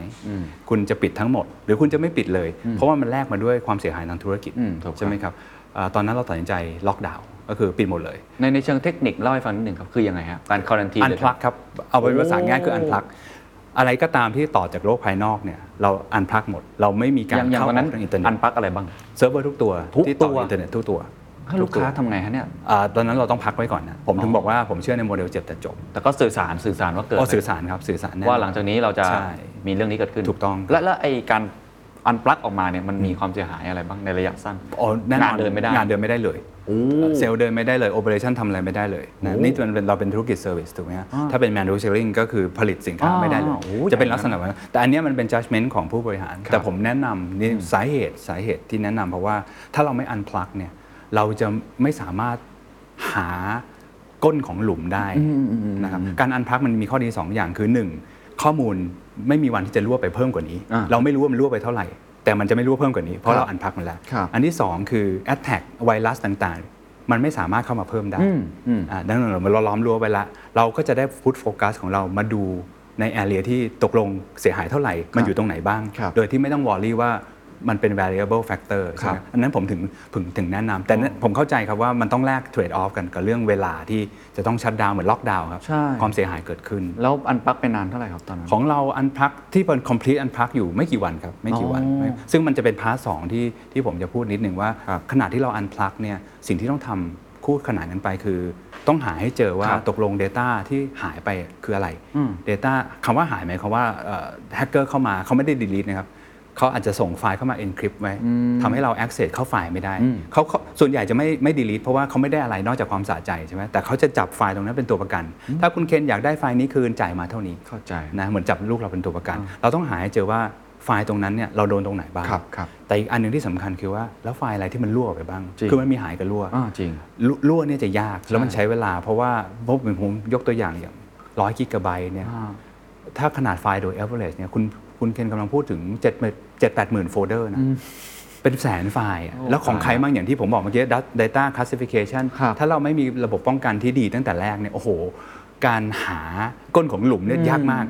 คุณจะปิดทั้งหมด หรือคุณจะไม่ปิดเลย เพราะว่ามันแลกมาด้วยความเสียหายทางธุรกิจ อืมถูกครับ ใช่ไหมครับอ่าตอนนั้นเราตัดสินใจล็อกดาวน์ก็คือปิดหมดเลย ในในเชิงเทคนิคเล่าให้ฟังนิดหนึ่งครับ คือยังไงครับการคอรันทีอันพลักครับ เอาเป็นภาษาง่ายคืออันพลัก อะไรก็ตามที่ต่อจากโลกภายนอกเนี่ยเราอันพลักหมด เราไม่มีการอย่างอย่างเข้าตอนนั้นทางอินเทอร์เน็อัตนปลักอะไรบ้างเซิร์ฟเวอร์ทุกตัวทุกที่ต่อตัวอินเทอร์เน็ตทุกตัวถ้าลูกค้าทำไงฮะเนี่ยอ่าตอนนั้นเราต้องพักไว้ก่อนนะ ผมถึงบอกว่าผมเชื่อในโมเดลเจ็บแต่จบ แต่ก็สื่อสารสื่อสารว่าเกิดก็สื่อสารครับสื่อสารแน่นอนว่าหลังจากนี้เราจะใช่มีเรื่องนี้เกิดขึ้นถูกต้อง และและไอ้การ unplug ออกมาเนี่ยมันมีความเสียหายอะไรบ้างในระยะสั้นอ๋อแน่นอนงานเดินไม่ได้งานเดินไม่ได้เลย เซลล์เดินไม่ได้เลย operation ทำอะไรไม่ได้เลยนะนี่มันเป็นเราเป็นธุรกิจ service ถูกไหมฮะถ้าเป็น manufacturing ก็คือผลิตสินค้าอ่าไม่ได้เลยโอ้จะเป็นลักษณะแบบนั้นแต่อันเนี้ยมันเป็น judgment ของผู้บริหาร แต่ผมแนะนำนี่สาเหตุสาเหตุที่แนะนำเพราะว่าถ้าเราไม่ unplug เนี่ยเราจะไม่สามารถหาก้นของหลุมได้นะครับการ unplug มันมีข้อดีสองอย่างคือหนึ่งข้อมูลไม่มีวันที่จะรั่วไปเพิ่มกว่านี้อ่าเราไม่รู้ว่ามันรั่วไปเท่าไหร่ แต่มันจะไม่รั่วเพิ่มกว่านี้เพราะเรา unplug มันแล้วครับอันที่ 2 คือ attack ไวรัสต่างๆ มันไม่สามารถเข้ามาเพิ่มได้อืมอืมอ่าดังนั้นเราเราล้อมรั้วไปละ เราก็จะได้พุทโฟกัสของเรามาดูในแอเรียที่ตกลงเสียหายเท่าไหร่ มันอยู่ตรงไหนบ้างครับโดยที่ไม่ต้องวอรี่ว่า มันเป็น variable factor ใช่ไหมครับอันนั้นผมถึงถึงถึงแนะนำแต่นั้นผมเข้าใจครับว่ามันต้องแลก trade off กันกับเรื่องเวลาที่จะต้อง shutdown เหมือนล็อกดาวน์ครับใช่ความเสียหายเกิดขึ้น แล้ว unplug ไปนานเท่าไหร่ครับตอนนั้น ของเรา unplug ที่เป็น complete unplug อยู่ไม่กี่วันครับ ไม่กี่วันอ๋อซึ่งมันจะเป็น part สองที่ที่ผมจะพูดนิดนึงว่าครับขณะที่เรา unplug เนี่ยสิ่งที่ต้องทำคู่ขนานกันไปคือต้องหาให้เจอว่าครับตกลง Data ที่หายไปคืออะไรอืม Data คำว่าหายหมายความว่าแฮกเกอร์เข้ามาเขาไม่ได้ delete นะครับ เขาอาจจะส่งไฟล์เข้ามา encrypt ไว้ทำให้เรา access เข้าไฟล์ไม่ได้เขาส่วนใหญ่จะไม่ไม่ delete เพราะว่าเขาไม่ได้อะไรนอกจากความสะใจใช่ไหมแต่เขาจะจับไฟล์ตรงนั้นเป็นตัวประกัน ถ้าคุณเคนอยากได้ไฟล์นี้คืนจ่ายมาเท่านี้เข้าใจนะเหมือนจับลูกเราเป็นตัวประกัน เราต้องหาให้เจอว่าไฟล์ตรงนั้นเนี่ยเราโดนตรงไหนบ้างครับครับแต่อีกอันหนึ่งที่สำคัญคือว่าแล้วไฟล์อะไรที่มันรั่วไปบ้าง คือมันมีหายกับรั่วจริงรั่วเนี่ยจะยากแล้วมันใช้เวลา เพราะว่าผมผมยกตัวอย่างอย่างร้อยกิกะไบต์เนี่ยถ้าขนาดไฟล์โดย average เนี่ยคุณคุณเคนกำลังพูดถึง 7 7 0 0 0 เจ็ดแปดหมื่นโฟลเดอร์นะเป็นแสนไฟล์อะแล้วของใครบ้างอย่างที่ผมบอกเมื่อกี้ Data Classification ครับถ้าเราไม่มีระบบป้องกันที่ดีตั้งแต่แรกเนี่ยโอ้โห การหาก้นของหลุมเนี่ยยากมาก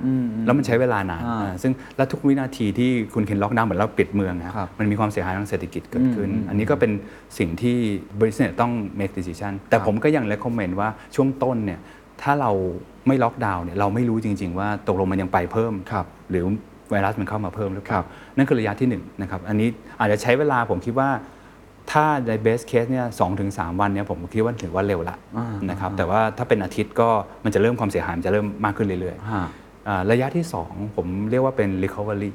แล้วมันใช้เวลานานซึ่งแล้วทุกวินาทีที่คุณเคนล็อกดาวน์เหมือนเราปิดเมืองอะครับมันมีความเสียหายทางเศรษฐกิจเกิดขึ้น อันนี้ก็เป็นสิ่งที่บริษัทต้อง make decision แต่ผมก็ยัง recommend ว่าช่วงต้นเนี่ยถ้าเราไม่ล็อกดาวน์เนี่ยเราไม่รู้จริง ๆ ว่าตกลงมันยังไปเพิ่ม ครับ หรือ ไวรัสมันเข้ามาเพิ่มหรือเปครัล่าบนั่นคือระยะที่หนึ่งนะครับอันนี้อาจจะใช้เวลาผมคิดว่าถ้าใน best case เนี่ยสองถึงสามวันเนี่ยผมคิดว่าถือว่าเร็วละอ่านนะครับแต่ว่าถ้าเป็นอาทิตย์ก็มันจะเริ่มความเสียหายมันจะเริ่มมากขึ้นเรื่อยฮะๆอ่าระยะที่ 2 ผมเรียกว่าเป็น recovery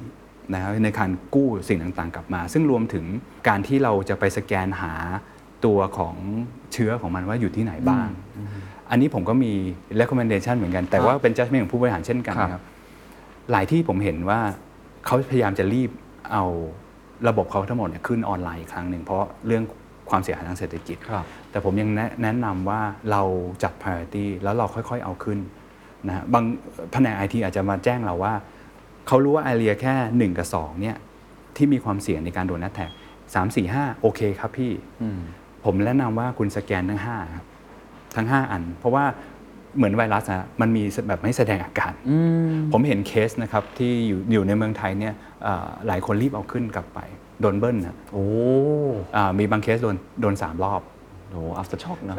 นะครับในการกู้สิ่งต่างๆ กลับมา ซึ่งรวมถึงการที่เราจะไปสแกนหาตัวของเชื้อของมันว่าอยู่ที่ไหนบ้าง อันนี้ผมก็มี recommendation เหมือนกัน แต่ว่าเป็น judgment ของผู้บริหารเช่นกันครับนะครับ หลายที่ผมเห็นว่าเขาพยายามจะรีบเอาระบบเขาทั้งหมดเนี่ยขึ้นออนไลน์อีกครั้งหนึ่งเพราะเรื่องคความเสียหายทางเศรษฐกิจครับแต่ผมยังแนะแนะนำว่าเราจัด priority แล้วเราค่อยๆเอาขึ้นนะฮะบางแผนกไอทีอาจจะมาแจ้งเราว่า เขารู้ว่าไอเรียแค่ 1 กับ 2เนี่ยที่มีความเสี่ยงในการโดน attack 3 4 5โอเคครับพี่อืมผมแนะนำว่าคุณสแกนทั้ง5ครับทั้ง 5 อัน เพราะว่า เหมือนไวรัสอะมันมีแบบไม่แสดงอาการอืมผมเห็นเคสนะครับที่อยู่อยู่ในเมืองไทยเนี่ยเอ่อหลายคนรีบเอาขึ้นกลับไป โดนเบิ้ลนะโอ้อ่ามีบางเคสโดนโดน3รอบโห after shock นะ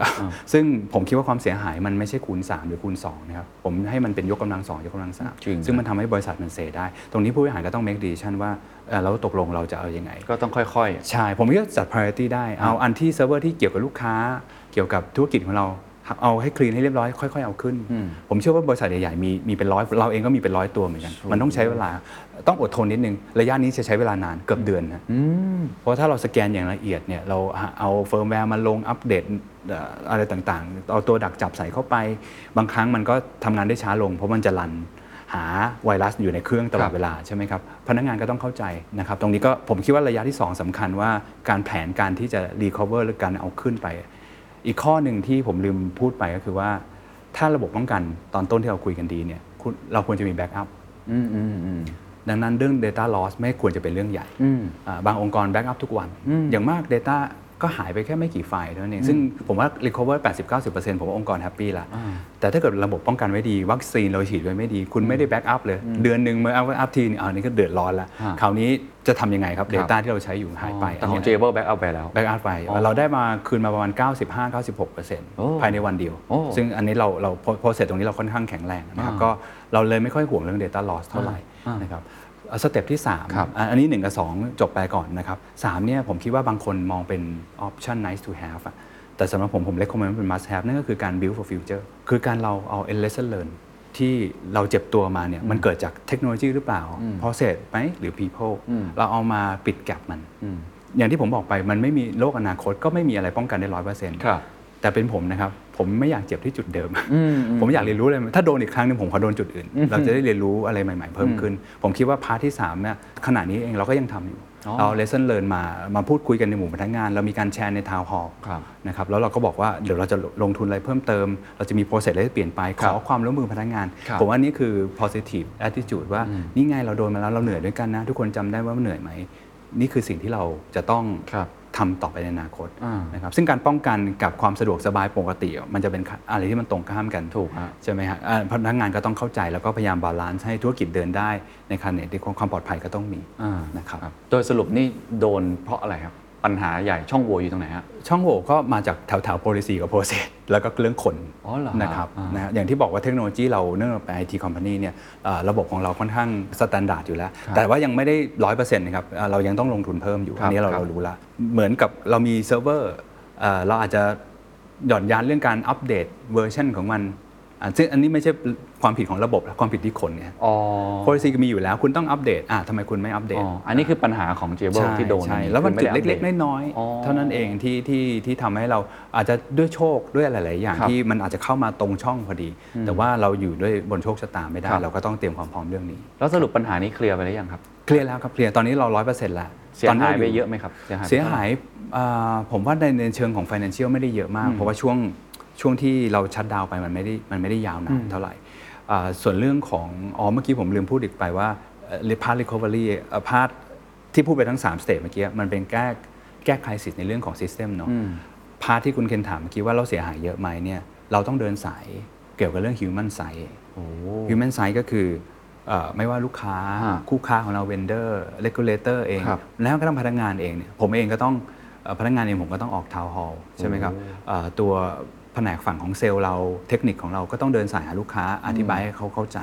ซึ่งผมคิดว่าความเสียหายมันไม่ใช่คูณ 3 หรือคูณ2นะครับ ผมให้มันเป็นยกกำลัง 2 ยกกำลังจริง3ซึ่งมันทำให้บริษัทมันเซได้ ตรงนี้ผู้บริหารก็ต้อง make decision ว่าเอ่อเราตกลงเราจะเอาอย่างไง ก็ต้องค่อยใช่ ผมก็จัด priority ได้ เอาอันที่เซิร์ฟเวอร์ที่เกี่ยวกับลูกค้า เกี่ยวกับธุรกิจของเรา เอาให้ clean ให้เรียบร้อยค่อยๆเอาขึ้นอืมผมเชื่อว่าบริษัทใหญ่ๆมีมีเป็นร้อยเราเองก็มีเป็นร้อยตัวเหมือนกัน มันต้องใช้เวลาต้องอดทนนิดนึง ระยะนี้จะใช้เวลานานเกือบเดือนนะๆอืมเพราะถ้าเราสแกนอย่างละเอียดเนี่ยเราเอาเฟิร์มแวร์มาลงอัปเดตเอ่ออะไรต่างๆ เอาตัวดักจับใส่เข้าไป บางครั้งมันก็ทำงานได้ช้าลง เพราะมันจะ run หาไวรัสอยู่ในเครื่องตลอดเวลาครับใช่ไหมครับพนักงานก็ต้องเข้าใจนะครับ ตรงนี้ก็ผมคิดว่าระยะที่ 2สำคัญว่าการแผนการที่จะ recover หรือการเอาขึ้นไป อีกข้อหนึ่งที่ผมลืมพูดไปก็คือว่า ถ้าระบบป้องกันตอนต้นที่เราคุยกันดีเนี่ยคุณเราควรจะมี backupอืมอืมอืมดังนั้นเรื่อง Data Loss ไม่ควรจะเป็นเรื่องใหญ่อืมอ่าบางองค์กร backup ทุกวันอืมอย่างมาก Data ก็หายไปแค่ไม่กี่ไฟล์เท่านั้นเอง ซึ่งผมว่า recover 80-90%ผมว่าองค์กร happy ละอ่าแต่ถ้าเกิดระบบป้องกันไว้ดี วัคซีนเราฉีดไว้ไม่ดี คุณไม่ได้ backup เลย เดือนหนึ่งเมื่ออัพอัพทีนี่อันนี้ก็เดือดร้อนละอ่าคราวนี้จะทำยังไงครับครับ Data ที่เราใช้อยู่หายไปแต่ของน j นี้ a b l e back up ไปแล้ว backup ไปอ๋อเราได้มาคืนมาประมาณโอ้95-96%ภายในวันเดียวโอ้ซึ่งอันนี้เราเราprocess ตรงนี้เราค่อนข้างแข็งแรงนะครับอ่าก็เราเลยไม่ค่อยห่วงเรื่อง Data Loss เท่าไหร่อ่านนะครับเอา step ที่3ครับอะอันนี้ 1 กับ 2 จบไปก่อนนะครับ3เนี่ยผมคิดว่าบางคนมองเป็น option nice to have อะแต่สำหรับผม ผม recommend ว่าเป็น must have นั่นก็คือการ build for future คือการเราเอา lesson learn ที่เราเจ็บตัวมาเนี่ยมันเกิดจากเทคโนโลยีหรือเปล่า process ไหมหรือ people อืมเราเอามาปิด gap มันอืมอย่างที่ผมบอกไปมันไม่มีโลกอนาคตก็ไม่มีอะไรป้องกันได้ร้อยเปอร์เซ็นต์ครับ แต่เป็นผมนะครับ ผมไม่อยากเจ็บที่จุดเดิมอืมอืมผมอยากเรียนรู้เลยถ้าโดนอีกครั้งหนึ่งผมขอโดนจุดอื่นอืมเราจะได้เรียนรู้อะไรใหม่ ๆ เพิ่มขึ้น ผมคิดว่า part ที่3เนี่ยขณะนี้เองเราก็ยังทำอยู่อ๋อเรา lesson learn มามาพูดคุยกันในหมู่พนักงาน เรามีการแชร์ใน town hall ครับนะครับแล้วเราก็บอกว่าเดี๋ยวเราจะลงทุนอะไรเพิ่มเติม เราจะมี process อะไรที่เปลี่ยนไปครับขอความร่วมมือพนักงานครับผมว่านี่คือ positive attitude ว่านี่ไงเราโดนมาแล้วเราเหนื่อยด้วยกันนะ ทุกคนจำได้ว่ามันเหนื่อยไหมนี่คือสิ่งที่เราจะต้องครับ ทำต่อไปในอนาคตอ่านนะครับซึ่งการป้องกันกับความสะดวกสบายปกติ มันจะเป็นอะไรที่มันตรงข้ามกันถูกฮะใช่ไหมฮะอ่าพนักงานก็ต้องเข้าใจแล้วก็พยายาม balance ให้ธุรกิจเดินได้ในขณะที่ความปลอดภัยก็ต้องมีอ่านะครับโดยสรุปนี่โดนเพราะอะไรครับ ปัญหาใหญ่ช่องโหว่อยู่ตรงไหนฮะ ช่องโหว่ก็มาจากแถวแถว policy กับ process แล้วก็เรื่องคนอ๋อเหรอฮะนะครับอ่าน นะฮะอย่างที่บอกว่าเทคโนโลยีเราเนื่องจากเป็น IT company เนี่ยเอ่อระบบของเราค่อนข้างstandard อยู่แล้วครับแต่ว่ายังไม่ได้ร้อยเปอร์เซ็นต์นะครับเอ่อเรายังต้องลงทุนเพิ่มอยู่ ครับอันนี้เราครับ เรารู้ละเหมือนกับเรามีเซิร์ฟเวอร์เอ่อเราอาจจะหย่อนยานเรื่องการอัปเดตเวอร์ชันของมันอะ ซึ่งอันนี้ไม่ใช่ความผิดของระบบนะความผิดที่คนเนี่ยอ๋อ policy ก็มีอยู่แล้วคุณต้องอัปเดตอะทำไมคุณไม่อัปเดตอ๋ออันนี้คือปัญหาของ j a b l e ที่โดนใช่อัแล้วมันคือจุดไไเล็กอัปดตๆน้อยอ๋อๆเท่านั้นเองที่ที่ที่ทำให้เราอาจจะด้วยโชคด้วยหลาย ๆ อย่างครับที่มันอาจจะเข้ามาตรงช่องพอดี แต่ว่าเราอยู่ด้วยบนโชคชะตาไม่ได้ครับเราก็ต้องเตรียมความพร้อมเรื่องนี้ แล้วสรุปปัญหานี้เคลียร์ไปหรือยังครับ เคลียร์แล้วครับเคลียร์ตอนนี้เราร้อยเปอร์เซ็นต์แล้วตอนนี้เสียหายรไปเยอะไหมครับ เสียหายไปเสียหายอ่าผมว่าในในเชิงของ financial ไม่ได้เยอะมาก เพราะว่าช่วง ช่วงที่เรา shutdown ไปมันไม่ได้มันไม่ได้ยาวนานเท่าไหร่อ่าส่วนเรื่องของอ๋อเมื่อกี้ผมลืมพูดอีกไปว่าพาร์ท recovery พาร์ทที่พูดไปทั้ง 3 stage เมื่อกี้มันเป็นแก้แก้ไขสิทธิ์ในเรื่องของ system เนาะอืมpart ที่คุณเคนถามเมื่อกี้ว่าเราเสียหายเยอะไหมเนี่ยเราต้องเดินสายเกี่ยวกับเรื่อง human side โอ้ human side ก็คือเอ่อไม่ว่าลูกค้าฮะคู่ค้าของเรา vendor regulator เองครับแล้วก็ต้องพนักงานเองเนี่ยผมเองก็ต้องเอ่อพนักงานเองผมก็ต้องออก town hall ใช่ไหมครับเอ่อตัว แผนกฝั่งของเซลล์เราเทคนิคของเราก็ต้องเดินสายหาลูกค้าอธิบายให้เขาเข้าใจ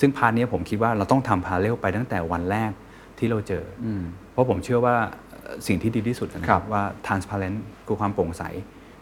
ซึ่ง part เนี้ยผมคิดว่าเราต้องทำ parallel ไปตั้งแต่วันแรกที่เราเจออมเพราะผมเชื่อว่าเอ่อสิ่งที่ดีที่สุดนะคครัรับบว่า transparent คือความโปร่งใส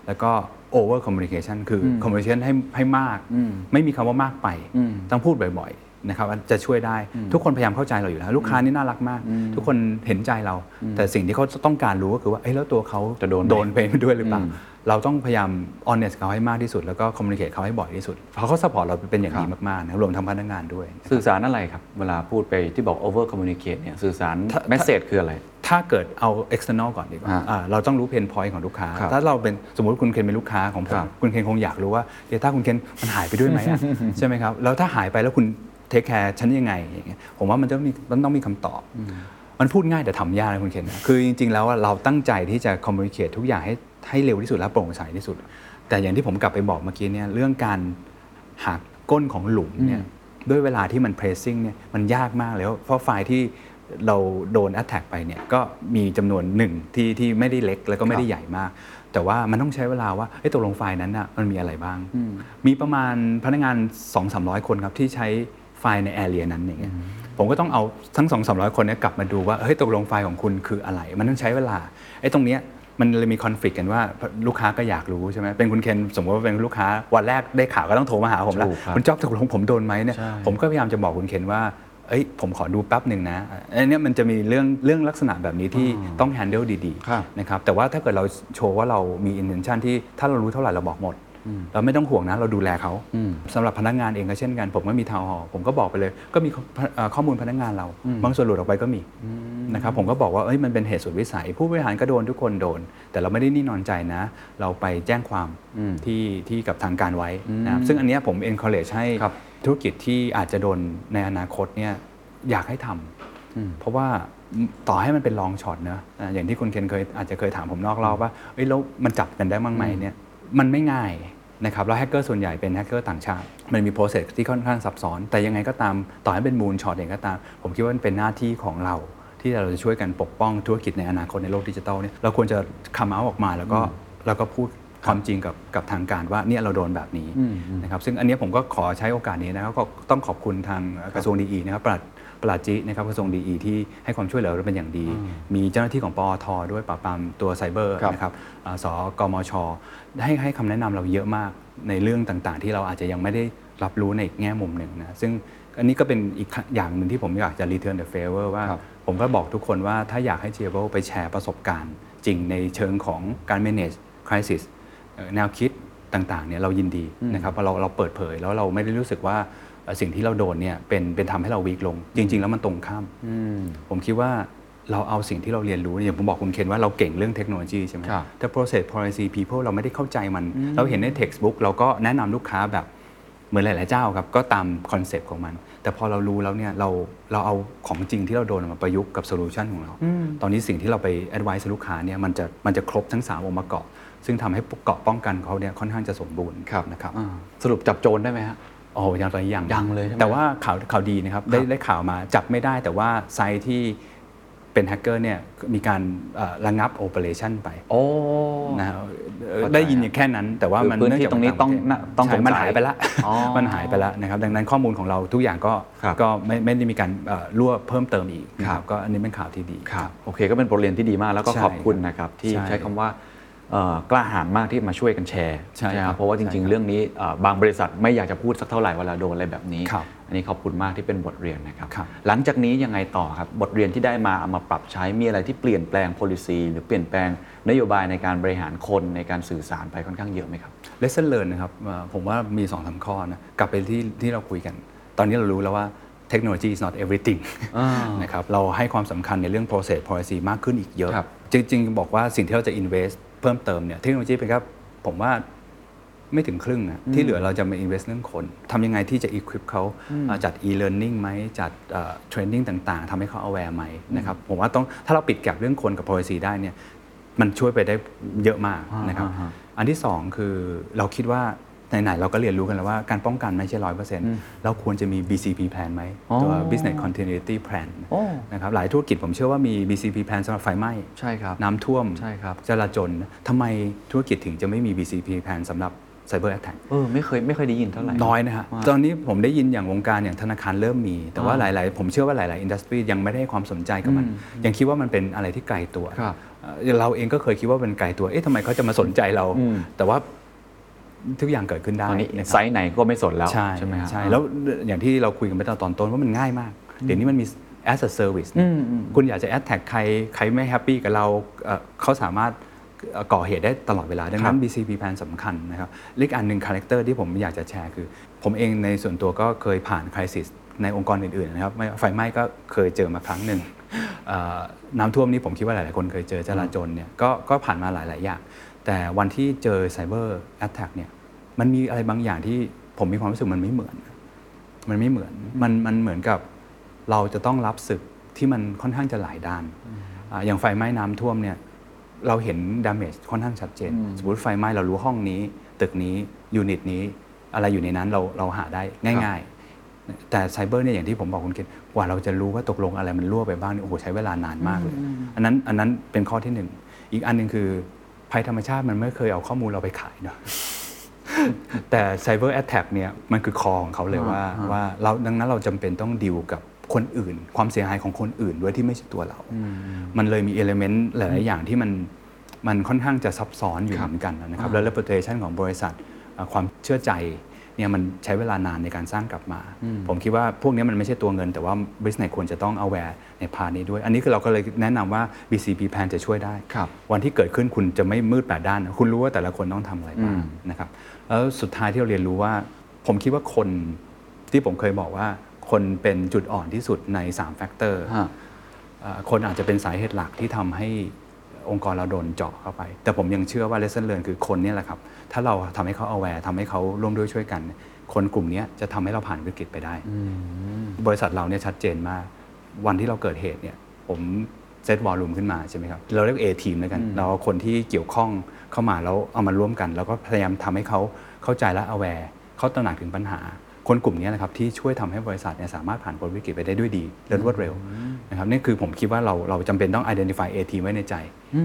แล้วก็ over communication คืออม communication ให้ให้มากอืมไม่มีคำว่ามากไปอืมต้องพูดบ่อยๆ นะครับจะช่วยได้ทุกคนพยายามเข้าใจเราอยู่แล้ว ลูกค้านี่น่ารักมาก ทุกคนเห็นใจเรา แต่สิ่งที่เขาต้องการรู้ก็คือว่าเอ้ยแล้วตัวเขาจะโดนไหมโดนไปด้วยหรือเปล่าอืมเราต้องพยายาม honest เขาให้มากที่สุด แล้วก็ communicate เขาให้บ่อยที่สุด เพราะเขา support เราเป็นอย่างดีครับมากๆนะรวมทั้งพนักงานด้วย สื่อสารอะไรครับ เวลาพูดไปที่บอก over communicate เนี่ยสื่อสารถ้าเมสเซจคืออะไรถ้าเกิดเอา external ก่อนดีกว่าฮะอ่าเราต้องรู้ pain point ของลูกค้าครับถ้าเราเป็นสมมติคุณเคนเป็นลูกค้าของผมครับคุณเคนคงอยากรู้ว่า Data คุณเคนมันหายไปด้วยไหมอะใช่ไหมครับแล้วถ้าหายไปแล้วคุณ take care ฉันยังไงอย่างเงี้ยผมว่ามันต้องมีมันต้องมีคำตอบ มันพูดง่ายแต่ทำยากนะคุณเคนนะคือจริง ๆ แล้วอะเราตั้งใจที่จะคอมมูนิเค e ทุกอย่างให้ให้เร็วที่สุดและโปร่งใสที่สุด แต่อย่างที่ผมกลับไปบอกเมื่อกี้เนี่ยเรื่องการหาก้นของหลุมเนี่ยด้วยเวลาที่มัน pressing เนี่ยมันยากมากเลยเพราะไฟล์ที่เราโดน attack ไปเนี่ยก็มีจำนวนหนึ่งที่ที่ไม่ได้เล็กแล้วก็ไม่ได้ใหญ่มาก แต่ว่ามันต้องใช้เวลาว่าเอ้ยตกลงไฟล์นั้นน่ะมันมีอะไรบ้าง มีประมาณพนักงาน 2 3 0 0 คนครับที่ใช้ ไฟล์ในแอเรียนั้นอย่างเงี้ยผมก็ต้องเอาทั้ง2 3 0 0คนเนี้กลับมาดูว่าเฮ้ยตกลงไฟล์ของคุณคืออะไร มันต้องใช้เวลาไอ้ตรงเนี้ยมันเลยมีคอนฟ lict กันว่าลูกค้าก็อยากรู้ใช่ไหมเป็นคุณเคนสมมติว่าเป็นลูกค้าวันแรกได้ข่าวก็ต้องโทรมาหาผมแล้วถูกครับคุณจ๊อบตกลงผมโดนไหมเนี่ยใช่ผมก็พยายามจะบอกคุณเคนว่าเอ้ยผมขอดูแป๊บหนึ่งนะอันเนี้ยมันจะมีเรื่องเรื่องลักษณะแบบนี้ที่ต้อง handle ดีครับๆนะครับแต่ว่าถ้าเกิดเราโชว์ว่าเรามี intention ที่ถ้าเรารู้เท่าไหร่เราบอกหมด เราไม่ต้องห่วงนะ เราดูแลเขาสำหรับพนักงานเองก็เช่นกัน ผมก็มีทาวน์ฮอลผมก็บอกไปเลย ก็มีข้อเอ่อข้อมูลพนักงานเรา บางส่วนหลุดออกไปก็มีนะครับผมก็บอกว่าเอ้ยมันเป็นเหตุสุดวิสัย ผู้บริหารก็โดนทุกคนโดน แต่เราไม่ได้นิ่งนอนใจนะ เราไปแจ้งความที่ที่กับทางการไว้นะครับซึ่งอันเนี้ยผม encourage ให้ครับธุรกิจที่อาจจะโดนในอนาคตเนี่ยอยากให้ทำเพราะว่าต่อให้มันเป็น long shot นะอ่าอย่างที่คุณเคนเคยอาจจะเคยถามผมนอกรอบว่าเอ้ยแล้วมันจับกันได้บ้างไหมเนี่ย มันไม่ง่ายนะครับแล้วแฮกเกอร์ส่วนใหญ่เป็นแฮกเกอร์ต่างชาติ มันมี process ที่ค่อนข้างซับซ้อน แต่ยังไงก็ตามต่อให้เป็น moon shot เองก็ตาม ผมคิดว่ามันเป็นหน้าที่ของเรา ที่เราจะช่วยกันปกป้องธุรกิจในอนาคตในโลกดิจิทัลเนี่ยเราควรจะคำเอาออกมาแล้วก็แล้วก็พูดความจริงกับกับทางการว่าเนี่ยเราโดนแบบนี้นะครับซึ่งอันเนี้ยผมก็ขอใช้โอกาสนี้นะครับก็ต้องขอบคุณทางกระทรวงดีนะครับปลัด ปราจินะครับกระทรวงดีที่ให้ความช่วยเหลือเราเป็นอย่างดี มีเจ้าหน้าที่ของปอทด้วยปราบปรามตัวไซเบอร์ครับนะครับอ่าสกมช ให้ให้คำแนะนำเราเยอะมากในเรื่องต่างๆ ที่เราอาจจะยังไม่ได้รับรู้ในอีกแง่มุมหนึ่งนะซึ่งอันนี้ก็เป็นอีกอย่างหนึ่งที่ผมอยากจะ return the favor ว่าครับผมก็บอกทุกคนว่าถ้าอยากให้ g จ b l e ไปแชร์ประสบการณ์ จริงในเชิงของการ manage crisis เอ่อแนวคิดต่างๆเนี่ยเรายินดีนะครับเพราะเราเราเปิดเผยแล้วเราไม่ได้รู้สึกว่าเอ่อ สิ่งที่เราโดนเนี่ยเป็นเป็นทำให้เราวีกลง จริง ๆ แล้วมันตรงข้ามผมคิดว่าเราเอาสิ่งที่เราเรียนรู้อย่างผมบอกคุณเคนว่าเราเก่งเรื่องเทคโนโลยีใช่ไหมครับแต่ process policy people เราไม่ได้เข้าใจมัน เราเห็นใน textbook เราก็แนะนำลูกค้าแบบเหมือนหลาย ๆ เจ้าครับ ก็ตามคอนเซปต์ของมัน แต่พอเรารู้แล้วเนี่ยเราเราเอาของจริงที่เราโดนมาประยุกต์กับ solution ของเรา ตอนนี้สิ่งที่เราไป advise ลูกค้าเนี่ยมันจะมันจะครบทั้ง 3 องค์ประกอบ ซึ่งทำให้เกราะป้องกันเขาเนี่ยค่อนข้างจะสมบูรณ์นะครับอ่าสรุปจับโจรได้ไหมฮะ โอ้ยังตอนนี้ยังยังเลยใช่ไหมแต่ว่าข่าวข่าวดีนะครับได้ได้ข่าวมาจับไม่ได้แต่ว่า site ที่เป็นแฮกเกอร์เนี่ยมีการเอ่อระงับ operation ไปโอ้นะครับเอ่อเข้าใจได้ยินอย่างแค่นั้น แต่ว่าคือมันพื้นที่เจากตรงนี้าปะต้องเทศน่ะต้องใช่สงสัยมันหายไปละอ๋อมันหายไปแล้วนะครับดังนั้นข้อมูลของเราทุกอย่างก็ครับก็ไม่ไม่ได้มีการเอ่อรั่วเพิ่มเติมอีกนะคครัรับบก็อันนี้เป็นข่าวที่ดีโอเคก็เป็นบทเรียนที่ดีมากแล้วก็ใช่ขอบคุณนะครับที่ใช่ใช้คำว่าเอ่อ กล้าหาญมากที่มาช่วยกันแชร์ใช่ไหมครับเพราะว่าจใช่ริงครับๆเรื่องนี้เอ่อบางบริษัทไม่อยากจะพูดสักเท่าไหร่เวลาโดนอะไรแบบนี้ครับอันนี้ขอบคุณมากที่เป็นบทเรียนนะครับครับ หลังจากนี้ยังไงต่อครับ บทเรียนที่ได้มาเอามาปรับใช้มีอะไรที่เปลี่ยนแปลง policy หรือเปลี่ยนแปลงนโยบายในการบริหารคนในการสื่อสารไปค่อนข้างเยอะไหมครับ lesson learn นะครับเอ่อผมว่ามี2อสาข้อนะกลับไปที่ที่เราคุยกัน ตอนนี้เรารู้แล้วว่า technology is not everything อ่านะครับเราให้ความสำคัญในเรื่อง process policy มากขึ้นอีกเยอะครับจริง ๆ บอกว่าสิ่งที่เราจะ invest เพิ่มเติมเนี่ยเทคโนโลยีเป็นแค่ผมว่าไม่ถึงครึ่งนะที่เหลือเราจะมา invest เรื่องคนทำยังไงที่จะ equip เขาอ่าจัด e-learning ไหมจัดเอ่อ training ต่างๆทำให้เขา aware ไหมนะครับผมว่าต้องถ้าเราปิดแก็บเรื่องคนกับ policy ได้เนี่ยมันช่วยไปได้เยอะมากนะครับอ่าฮะอันที่สองคือเราคิดว่า ไหนๆเราก็เรียนรู้กันแล้วว่าการป้องกันไม่ใช่ร้อยเปอร์เซ็นต์เราควรจะมี BCP plan ไหมอ๋อตัว business continuity plan โอ้นะครับหลายธุรกิจผมเชื่อว่ามี BCP plan สำหรับไฟไหม้ใช่ครับน้ำท่วมใช่ครับจราจนทำไมธุรกิจถึงจะไม่มี BCP plan สำหรับ Cyber Attack เออไม่เคยไม่เคยได้ยินเท่าไหร่ น้อยนะฮะว่าตอนนี้ผมได้ยินอย่างวงการอย่างธนาคารเริ่มมี แต่ว่าหอ่าลาย ๆ ผมเชื่อว่าหลาย ๆ อินดัสทรียังไม่ได้ให้ความสนใจกับมันอืยังคิดว่ามันเป็นอะไรที่ไกลตัวครับเอ่อเราเองก็เคยคิดว่าเป็นไกลตัว เอ๊ะทำไมเขาจะมาสนใจเราอืมแต่ว่า ทุกอย่างเกิดขึ้นได้ตอนนี้ะครับไซส์ไหนก็ไม่สนแล้ว ใช่ใช่ไหมครับใช่แล้วอย่างที่เราคุยกันไปตอนต้นว่ามันง่ายมาก เดี๋ยวนี้มันมี as a service อืมอืมคุณอยากจะ attack ใครใครไม่ happy กับเราเอ่อเขาสามารถเอ่อก่อเหตุได้ตลอดเวลา ดังนั้น BCP plan สำคัญนะครับอีกอันหนึ่ง character ที่ผมอยากจะแชร์คือ ผมเองในส่วนตัวก็เคยผ่าน crisisในองค์กรอื่นๆนะครับไม่ไฟไหม้ก็เคยเจอมาครั้งหนึ่งเอ่อน้ำท่วมนี่ผมคิดว่าหลายๆคนเคยเจอจลาจลเนี่ยก็ก็ผ่านมาหลาย ๆ อย่าง แต่วันที่เจอ cyber attack เนี่ยมันมีอะไรบางอย่างที่ผมมีความรู้สึกมันไม่เหมือน มันไม่เหมือนมันมันเหมือนกับเราจะต้องรับศึกที่มันค่อนข้างจะหลายด้านอ่าอย่างไฟไหม้น้ำท่วมเนี่ยเราเห็น damage ค่อนข้างชัดเจน สมมติไฟไหม้เรารู้ห้องนี้ ตึกนี้ยูนิตนี้ อะไรอยู่ในนั้นเราเราหาได้ง่าย ๆ แต่ไซเบอร์เนี่ยอย่างที่ผมบอกคุณเคนกว่าเราจะรู้ว่าตกลงอะไรมันรั่วไปบ้างเนี่ยโอ้โหใช้เวลานานมากเลย อันนั้นอันนั้นเป็นข้อที่หนึ่ง อีกอันหนึ่งคือ ภัยธรรมชาติมันไม่เคยเอาข้อมูลเราไปขายเนาะแต่ไซเบอร์แอ t แทกเนี่ยมันคือคอของเขาเลยว่าว่าเราดังนั้นเราจำเป็นต้องดิวกับคนอื่น ความเสียหายของคนอื่นด้วยที่ไม่ใช่ตัวเรา มันเลยมีเอลเมนต์หลาย ๆ อย่างที่มันมันค่อนข้างจะซับซ้อนอยู่เหมือนกันนะครับ แล้ว reputation ของบริษัทเอ่อความเชื่อใจ เนี่ยมันใช้เวลานานในการสร้างกลับมา ผมคิดว่าพวกนี้มันไม่ใช่ตัวเงิน แต่ว่า business ควรจะต้อง aware ใน part นี้ด้วย อันนี้คือเราก็เลยแนะนำว่า BCP plan จะช่วยได้ครับวันที่เกิดขึ้นคุณจะไม่มืดแปดด้านนะคุณรู้ว่าแต่ละคนต้องทำอะไรบ้างนะครับแล้วสุดท้ายที่เราเรียนรู้ว่า ผมคิดว่าคนที่ผมเคยบอกว่าคนเป็นจุดอ่อนที่สุดใน3 factor ฮะคนอาจจะเป็นสาเหตุหลักที่ทำให้องค์กรเราโดนเจาะเข้าไป แต่ผมยังเชื่อว่า lesson learn คือคนเนี่ยแหละครับ ถ้าเราทำให้เขา aware ทำให้เขาร่วมด้วยช่วยกัน คนกลุ่มเนี้ยจะทำให้เราผ่านวิกฤตไปได้ บริษัทเราเนี่ยชัดเจนมาก วันที่เราเกิดเหตุเนี่ยผมเซตวอลลุ่มขึ้นมาใช่ไหมครับ เราเรียก A ทีมแล้วกัน เราเอาคนที่เกี่ยวข้องเข้ามาแล้วเอามาร่วมกัน แล้วก็พยายามทำให้เขาเข้าใจและ aware เขาตระหนักถึงปัญหา คนกลุ่มนี้นะครับที่ช่วยทำให้บริษัทเนี่ยสามารถผ่านพ้นวิกฤตไปได้ด้วยดีและรวดเร็วนะครับนี่คือผมคิดว่าเราเราจำเป็นต้อง identify A ทีมไว้ในใจ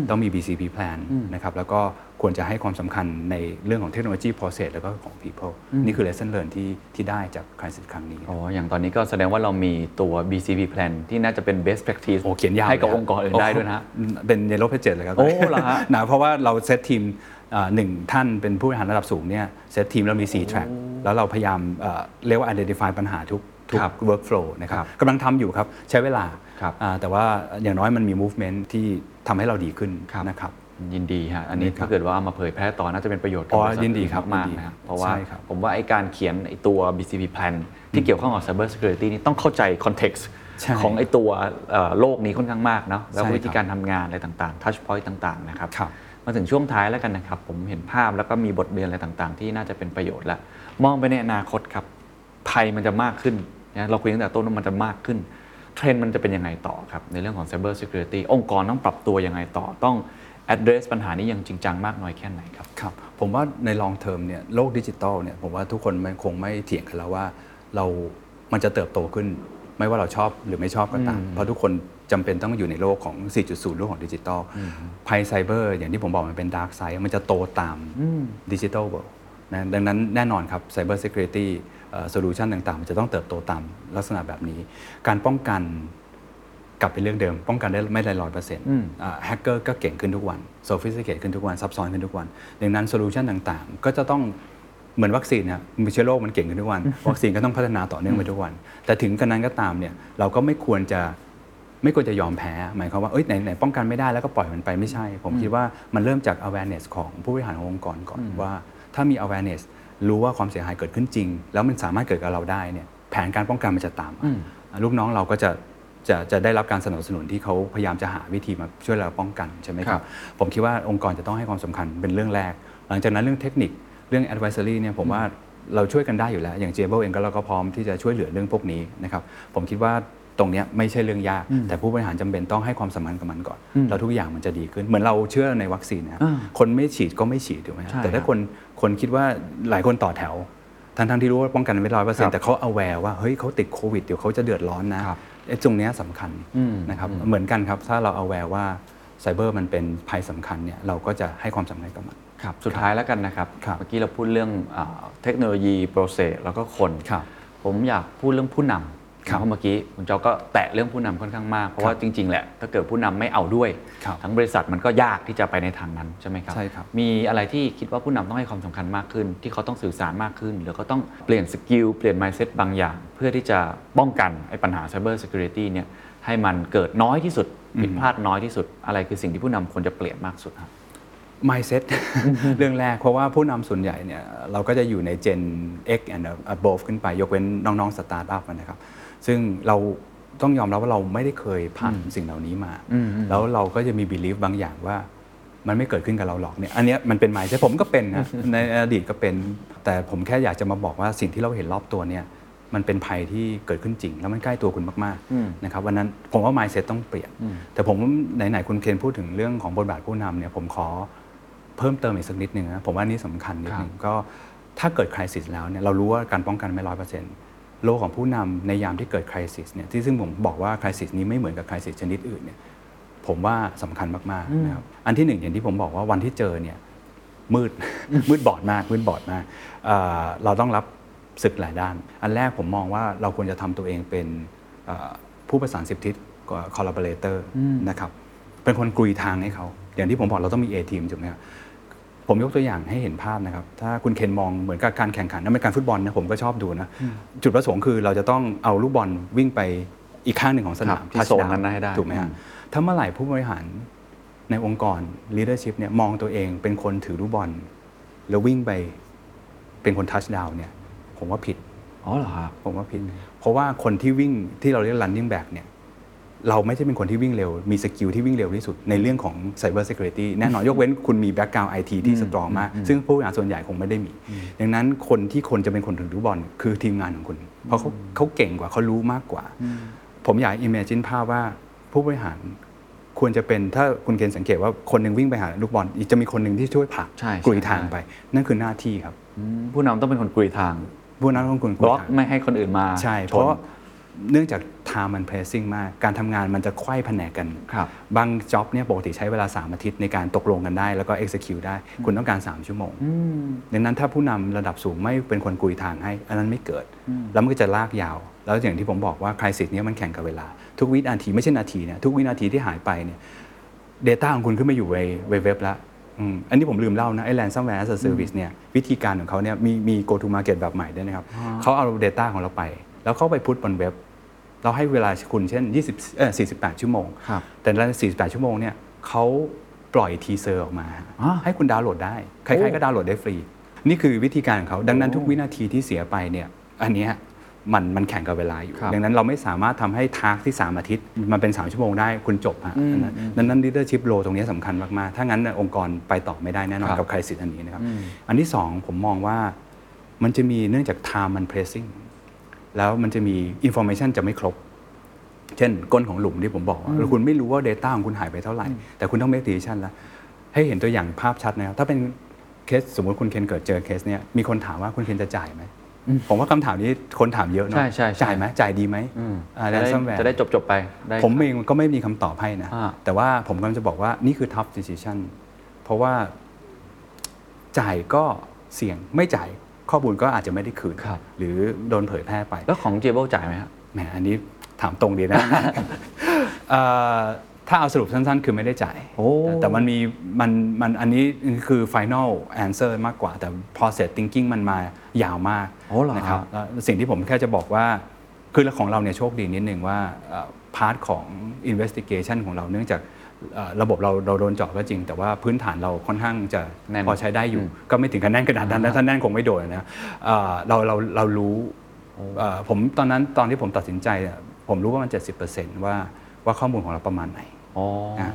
ต้องมี BCP plan นะครับแล้วก็ควรจะให้ความสำคัญในเรื่องของเทคโนโลยี process แล้วก็ของ people นี่คือ lesson learn ที่ที่ได้จาก crisis ครั้งนี้ อ๋อ อย่างตอนนี้ก็แสดงว่าเรามีตัว BCP plan ที่น่าจะเป็น best practice โอ้เขียนยาวให้กับเลยองค์กรอื่นได้ด้วยนะฮะโอ้เป็น Yellow Pages เลยครับโอ้เหรอฮะนะเพราะว่าเราเซตทีมอ่า หนึ่งท่านเป็นผู้บริหารระดับสูงเนี่ยเซตทีมเรามี 4 track แล้วเราพยายามเอ่อเรียกว่า identify ปัญหาทุกทุกครับ workflow นะคครัรับบกำลังทำอยู่ครับ ใช้เวลาครับอ่าแต่ว่าอย่างน้อยมันมี movement ที่ทำให้เราดีขึ้นครับนะครับยินดีฮะอันนี้ครับถ้าเกิดว่าเอามาเผยแพร่ต่อน่าจะเป็นประโยชน์อ๋อกับบริษัทยินดีครับมากยินดีๆนะครับเพราะว่าใช่ครับผมว่าไอ้การเขียนไอ้ตัว BCP plan ที่เกี่ยวข้องกับ cyber security นี่ต้องเข้าใจ context ใช่ของไอ้ตัวเอ่อโลกนี้ค่อนข้างมากเนาะแล้วใช่ครับวิธีการทำงานอะไรต่างๆ touch point ต่างๆนะครับครับ มาถึงช่วงท้ายแล้วกันนะครับ ผมเห็นภาพแล้วก็มีบทเรียนอะไรต่างๆ ที่น่าจะเป็นประโยชน์แล้วมองไปในอนาคตครับภัยมันจะมากขึ้นนะเราคุยตั้งแต่ต้นว่ามันจะมากขึ้น เทรนด์มันจะเป็นยังไงต่อครับ ในเรื่องของ cyber security องค์กรต้องปรับตัวยังไงต่อต้อง address ปัญหานี้อย่างจริงจังมากน้อยแค่ไหนครับครับ ผมว่าใน long term เนี่ยโลกดิจิตอลเนี่ยผมว่าทุกคนมันคงไม่เถียงกันแล้วว่าเรา มันจะเติบโตขึ้น ไม่ว่าเราชอบหรือไม่ชอบก็ตามเพราะทุกคน จำเป็นต้องอยู่ในโลกของ 4.0 โลกของดิจิตอลภัยไซเบอร์อย่างที่ผมบอกมันเป็น dark side มันจะโตตาม digital world นะดังนั้นแน่นอนครับ Cyber Security solution ต่างๆ มันจะต้องเติบโตตามลักษณะแบบนี้ การป้องกันกลับไปเรื่องเดิม ป้องกันได้ไม่ได้ร้อยเปอร์เซ็นต์แฮกเกอร์ก็เก่งขึ้นทุกวัน sophisticate ขึ้นทุกวันซับซ้อนขึ้นทุกวัน ดังนั้น solution ต่างๆ ก็จะต้องเหมือนวัคซีนเนี่ยมีเชื้อโรคมันเก่งขึ้นทุกวัน วัคซีนก็ต้องพัฒนาต่อเนื่องไปทุกวัน แต่ถึงกระนั้นก็ตามเนี่ยเราก็ไม่ควรจะ ไม่ควรจะยอมแพ้ หมายความว่าเอ้ยไหนไหนป้องกันไม่ได้แล้วก็ปล่อยมันไปไม่ใช่ ผมคิดว่ามันเริ่มจาก awareness ของผู้บริหารขององค์กรก่อนว่า ถ้ามี awareness รู้ว่าความเสียหายเกิดขึ้นจริง แล้วมันสามารถเกิดกับเราได้เนี่ยแผนการป้องกันมันจะตามมาลูกน้องเราก็จะจะจะได้รับการสนับสนุนที่เขาพยายามจะหาวิธีมาช่วยเราป้องกันใช่ไหมคครัรับบผมคิดว่าองค์กรจะต้องให้ความสำคัญเป็นเรื่องแรก หลังจากนั้นเรื่องเทคนิคเรื่อง advisory เนี่ยผมว่าเราช่วยกันได้อยู่แล้ว อย่าง j a b l e เองก็เราก็พร้อมที่จะช่วยเหลือเรื่องพวกนี้นะครับผมคิดว่า ตรงเนี้ยไม่ใช่เรื่องยาก แต่ผู้บริหารจำเป็นต้องให้ความสำคัญกับมันก่อน แล้วทุกอย่างมันจะดีขึ้น เหมือนเราเชื่อในวัคซีนนะครับอ่าคนไม่ฉีดก็ไม่ฉีดถูกไหมครับใช่แต่ถ้าครับคนคนคิดว่าหลายคนต่อแถว ทั้งทั้งๆที่รู้ว่าป้องกันไม่ร้อยเปอร์เซ็นครัต์บแต่เขา aware ว่าเฮ้ยเขาติดโควิดเดี๋ยวเขาจะเดือดร้อนนะครับไอ้ตรงเนี้ยสำคัญอืมนะครับเหมือนกันครับถ้าเรา aware ว่าไซเบอร์มันเป็นภัยสำคัญเนี่ยเราก็จะให้ความสำคัญกับมันครับสุดท้ายแล้วกันนะครับครับเมื่อกี้เราพูดเรื่องอาเทคโนโลยีโปรเซสแล้วก็คนครับผมอยากพูดเรื่องผู้นำครับ เพราะเมื่อกี้คุณเจ้าก็แตะเรื่องผู้นำค่อนข้างมาก เพราะครับว่าจริง ๆ แหละถ้าเกิดผู้นำไม่เอาด้วยครับทั้งบริษัทมันก็ยากที่จะไปในทางนั้นใช่ไหมครับใช่ครับ มีอะไรที่คิดว่าผู้นำต้องให้ความสำคัญมากขึ้น ที่เขาต้องสื่อสารมากขึ้น หรือเขาต้องเปลี่ยน skill เปลี่ยน mindset บางอย่าง เพื่อที่จะป้องกันไอ้ปัญหา cyber security เนี่ยให้มันเกิดน้อยที่สุดผิดพลาดน้อยที่สุด อะไรคือสิ่งที่ผู้นำควรจะเปลี่ยนมากสุดครับ mindset เรื่องแรกเพราะว่าผู้นำส่วนใหญ่เนี่ยเราก็จะอยู่ใน Gen X and above ขึ้นไปยกเว้นน้องๆสตาร์ทอัพนะครับ ซึ่งเราต้องยอมรับว่าเราไม่ได้เคยผ่านสิ่งเหล่านี้มาอืมอืมแล้วเราก็จะมี belief บางอย่างว่า มันไม่เกิดขึ้นกับเราหรอกเนี่ยอันเนี้ยมันเป็น mindset ผมก็เป็นนะในอดีตก็เป็น แต่ผมแค่อยากจะมาบอกว่าสิ่งที่เราเห็นรอบตัวเนี่ยมันเป็นภัยที่เกิดขึ้นจริง แล้วมันใกล้ตัวคุณมากอืมๆนะครับวันนั้นผมว่า mindset ต้องเปลี่ยน แต่ผมไหนๆคุณเคนพูดถึงเรื่องของบทบาทผู้นำเนี่ยผมขอเพิ่มเติมอีกสักนิดหนึ่งนะผมว่าอันนี้สำคัญนิดหนึ่งก็ถ้าเกิดคริสิสแล้วเนี่ยเรารู้ว่าการป้องกันไม่ร้อยเปอร์เซ็นต์ โลกของผู้นำในยามที่เกิดคริสิสเนี่ยที่ซึ่งผมบอกว่าคริสิสนี้ไม่เหมือนกับคริสิสชนิดอื่นเนี่ยผมว่าสำคัญมากๆนะครับอันที่หนึ่งอย่างที่ผมบอกว่าวันที่เจอเนี่ยมืดมืดบอดมากมืดบอดมากเอ่อเราต้องรับศึกหลายด้าน อันแรกผมมองว่าเราควรจะทำตัวเองเป็นเอ่อผู้ประสานสิบทิศคอลลาบอเรเตอร์นะครับเป็นคนกลุยทางให้เขา อย่างที่ผมบอกเราต้องมี A ทีมถูกไหมครับ ผมยกตัวอย่างให้เห็นภาพนะครับ ถ้าคุณเคนมองเหมือนกับการแข่งขันนั่นเป็นการฟุตบอลนะผมก็ชอบดูนะ จุดประสงค์คือเราจะต้องเอาลูกบอลวิ่งไปอีกข้างหนึ่งของสนามครับที่โซนนั้นให้ได้ถูกไหมฮะถ้าเมื่อไหร่ผู้บริหารในองค์กร leadership เนี่ยมองตัวเองเป็นคนถือลูกบอล แล้ววิ่งไปเป็นคนทัชดาวเนี่ย ผมว่าผิดอ๋อเหรอครับผมว่าผิด เพราะว่าคนที่วิ่งที่เราเรียก running back เนี่ย เราไม่ใช่เป็นคนที่วิ่งเร็ว มี skill ที่วิ่งเร็วที่สุดในเรื่องของ cyber security แน่นอนยกเว้นคุณมี background IT ที่ strong มาก ซึ่งผู้บริหารส่วนใหญ่คงไม่ได้มี ดังนั้นคนที่คนจะเป็นคนถือลูกบอลคือทีมงานของคุณ เพราะเขาเขาเก่งกว่าเขารู้มากกว่า ผมอยาก imagine ภาพว่าผู้บริหารควรจะเป็นถ้าคุณเคนสังเกตว่าคนหนึ่งวิ่งไปหาลูกบอลอีกจะมีคนหนึ่งที่ช่วยผลักใช่ใช่กรุยทางใช่ไป นั่นคือหน้าที่ครับอืมผู้นำต้องเป็นคนกรุยทาง ผู้นำต้องคุณบล็อกไม่ให้คนอื่นมาใช่ชเพนราะเนื่องจาก time มัน pressing มาก การทำงานมันจะไขว้แผนกกันครับบางจ็อบเนี่ยปกติใช้เวลา 3 อาทิตย์ในการตกลงกันได้แล้วก็ execute ได้ คุณต้องการ 3 ชั่วโมงดังนั้นถ้าผู้นำระดับสูงไม่เป็นคนกุยทางให้ อันนั้นไม่เกิด แล้วมันก็จะลากยาว แล้วอย่างที่ผมบอกว่าคริสิสเนี้ยมันแข่งกับเวลา ทุกวินาทีไม่ใช่นาทีเนี่ยทุกวินาทีที่หายไปเนี่ย Data ของคุณขึ้นมาอยู่ในเว็บแล้วอืมอันนี้ผมลืมเล่านะไอ้ ransomware as a service เนี่ยวิธีการของเขาเนี่ยมีมี go to market แบบใหม่ด้วยนะครับเขาเอา Data ของเราไป แล้วเข้าไป put บนเว็บ เราให้เวลาคุณเช่น20เอ่อ48 ชั่วโมง ครับ แต่ใน48 ชั่วโมงเนี่ยเขาปล่อย teaser ออกมา อ่าให้คุณดาวน์โหลดได้ ใครโอ้ ๆก็ดาวน์โหลดได้ฟรี นี่คือวิธีการของเขา ดังนั้นทุกวินาทีที่เสียไปเนี่ยอันเนี้ยมันมันแข่งกับเวลาอยู่ ครับดังนั้นเราไม่สามารถทำให้ task ที่ 3 อาทิตย์ มันเป็น 3 ชั่วโมงได้คุณจบฮะอันนั้นดังนั้น leadership role ตรงนี้สำคัญมาก ๆ ถ้างั้นเนี่ยองค์กรไปต่อไม่ได้แน่นอนครับ กับใครสิทธิ์อันนี้นะครับอันที่2ผมมองว่ามันจะมีเนื่องจาก time มัน pressing แล้วมันจะมี information จะไม่ครบ เช่นก้นของหลุมที่ผมบอกว่าแล้วคุณไม่รู้ว่า Data ของคุณหายไปเท่าไหร่ แต่คุณต้อง make decision แล้ว ให้เห็นตัวอย่างภาพชัดนะครับถ้าเป็นเคสสมมติคุณเคนเกิดเจอเคสเนี้ยมีคนถามว่าคุณเคนจะจ่ายไหมผมว่าคำถามนี้คนถามเยอะเนาะใช่ใช่ใช่จ่ายไหมจ่ายดีไหมอืมอ่าจะได้ ransomware จะได้จบจบๆไปได้ผมเองก็ไม่มีคำตอบให้นะอ่าแต่ว่าผมกำลังจะบอกว่านี่คือ tough decision เพราะว่าจ่ายก็เสี่ยงไม่จ่าย ข้อมูลก็อาจจะไม่ได้คืนครับ หรือโดนเผยแพร่ไป แล้วของเจเบิลจ่ายไหมครับแหมอันนี้ถามตรงดีนะ เอ่อถ้าเอาสรุปสั้นๆ คือไม่ได้จ่าย โอ้แต่แต่มันมีมันมันอันนี้คือ final answer มากกว่า แต่ process thinking มันมายาวมากโอ้เหรอนะครับแล้วสิ่งที่ผมแค่จะบอกว่า คือของเราเนี่ยโชคดีนิดนึงว่า part ของ investigation ของเราเนื่องจากเอ่อ ระบบเราเราโดนเจาะก็จริง แต่ว่าพื้นฐานเราค่อนข้างจะแน่นพอใช้ได้อยู่ ก็ไม่ถึงกับแน่นขนาดนั้นนะถ้าแน่นคงไม่โดนนะเอ่อเราเราเรารู้เอ่อผมตอนนั้นตอนที่ผมตัดสินใจอะผมรู้ว่ามัน 70%ว่าว่าข้อมูลของเราประมาณไหนอ๋ออ่า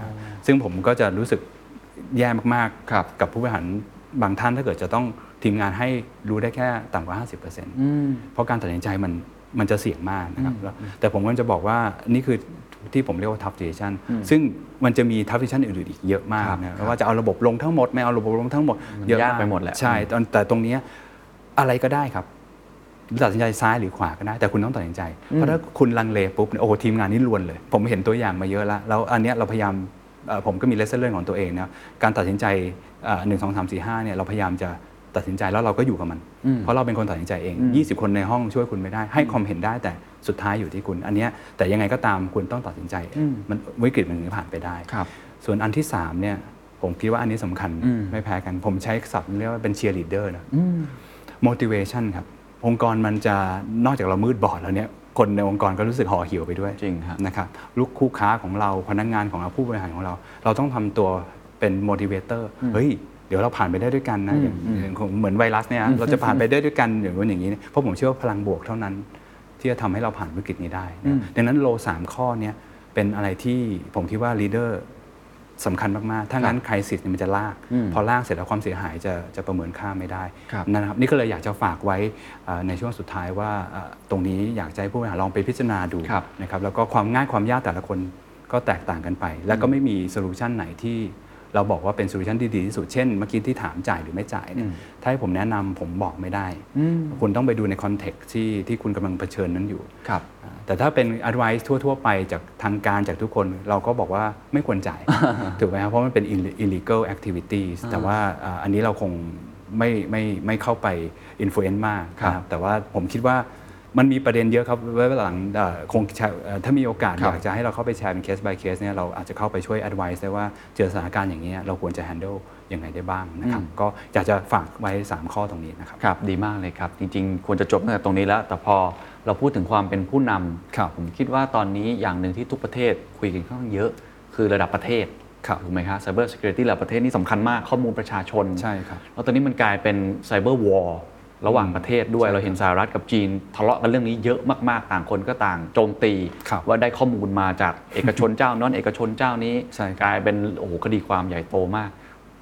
ซึ่งผมก็จะรู้สึกแย่มากครับกับผู้บริหารบางท่านถ้าเกิดจะต้องทีมงานให้รู้ได้แค่ต่ำกว่า 50%อืมเพราะการตัดสินใจมันมันจะเสี่ยงมากนะครับแล้วแต่ผมก็จะบอกว่านี่คือ ที่ผมเรียกว่า tough decision ซึ่งมันจะมี tough decision อื่นๆอีกเยอะมากครับนะว่าจะเอาระบบลงทั้งหมดไม่เอาระบบลงทั้งหมดมันเยอะยากไปหมดแหละใช่ตอนแต่ตรงเนี้ยอะไรก็ได้ครับตัดสินใจซ้ายหรือขวาก็ได้แต่คุณต้องตัดสินใจ เพราะถ้าคุณลังเลปุ๊บเนี่ยโอ้โหทีมงานนี่ลวนเลย ผมเห็นตัวอย่างมาเยอะแล้วแล้วอันเนี้ยเราพยายามเอ่อผมก็มีเลสเซอร์ของตัวเองนะการตัดสินใจหนึ่งสองสามสี่ห้าเนี่ยเราพยายามจะตัดสินใจแล้วเราก็อยู่กับมัน เพราะเราเป็นคนตัดสินใจเอง 20 คนในห้องช่วยคุณไม่ได้ ให้ความเห็นได้แต่ สุดท้ายอยู่ที่คุณ อันเนี้ยแต่ยังไงก็ตามคุณต้องตัดสินใจ มันวิกฤตมันถึงจะผ่านไปได้ครับส่วนอันที่สามเนี่ยผมคิดว่าอันนี้สำคัญอืมไม่แพ้กัน ผมใช้ศัพท์เรียกว่าเป็น cheerleader นะ motivation ครับ องค์กรมันจะนอกจากเรามืดบอดแล้วเนี่ยคนในองค์กรก็รู้สึกห่อเหี่ยวไปด้วยจริงครับนะครับลูกคู่ค้าของเราพนักงานของเราผู้บริหารของเรา เราต้องทำตัวเป็น motivator เฮ้ยเดี๋ยวเราผ่านไปได้ด้วยกันนะอย่างอย่างของเหมือนไวรัสเนี่ยเราจะผ่านไปได้ด้วยกันอย่างนู้นอย่างนี้เพราะผมเชื่อว่าพลังบวกเท่านั้น ที่จะทำให้เราผ่านวิกฤตนี้ได้นะดังนั้นโลสามข้อเนี้ยเป็นอะไรที่ผมคิดว่าลีดเดอร์สำคัญมาก ๆ ถ้างั้นคริสิสมันจะลาก พอลากเสร็จแล้วความเสียหายจะจะประเมินค่าไม่ได้ครับนะครับนี่ก็เลยอยากจะฝากไว้เอ่อในช่วงสุดท้ายว่าเอ่อตรงนี้อยากจะให้ผู้บริหารลองไปพิจารณาดูครับนะครับแล้วก็ความง่ายความยากแต่ละคนก็แตกต่างกันไป แล้วก็ไม่มี solution ไหนที่ เราบอกว่าเป็น solution ที่ดีที่สุดเช่นเมื่อกี้ที่ถามจ่ายหรือไม่จ่ายเนี่ยถ้าให้ผมแนะนำผมบอกไม่ได้ คุณต้องไปดูใน context ที่ที่คุณกำลังเผชิญนั้นอยู่ครับอ่าแต่ถ้าเป็น advice ทั่ว ๆ ไปจากทางการจากทุกคนเราก็บอกว่าไม่ควรจ่าย ถูกไหมครับเพราะมันเป็น ill- illegal activities แต่ว่าอ่าอันนี้เราคงไม่ไม่ไม่เข้าไป influence มากครับนะครับแต่ว่าผมคิดว่า มันมีประเด็นเยอะครับไว้หลังเอ่อคงแชร์เอ่อถ้ามีโอกาสครับอยากจะให้เราเข้าไปแชร์เป็น case by case เนี่ยเราอาจจะเข้าไปช่วย advice ได้ว่าเจอสถานการณ์อย่างนี้ยเราควรจะ handle ยังไงได้บ้างนะครับ ก็อยากจะฝากไว้ 3 ข้อตรงนี้นะครับครับ ดีมากเลยครับ จริงๆ ควรจะจบตั้งแต่ตรงนี้แล้ว แต่พอเราพูดถึงความเป็นผู้นำครับผมคิดว่าตอนนี้อย่างหนึ่งที่ทุกประเทศคุยกันค่อนข้างเยอะคือระดับประเทศครับถูกไหมครับ Cyber Security ระดับประเทศนี่สำคัญมากข้อมูลประชาชนใช่ครับแล้วตอนนี้มันกลายเป็น Cyber War ระหว่างประเทศด้วยเราเห็นสหรัฐกับจีน ทะเลาะกันเรื่องนี้เยอะมากๆ ต่างคนก็ต่างโจมตีครับว่าได้ข้อมูลมาจากเอกชนเจ้านั้นเอกชนเจ้านี้ใช่ครับกลายเป็นโอ้โหคดีความใหญ่โตมาก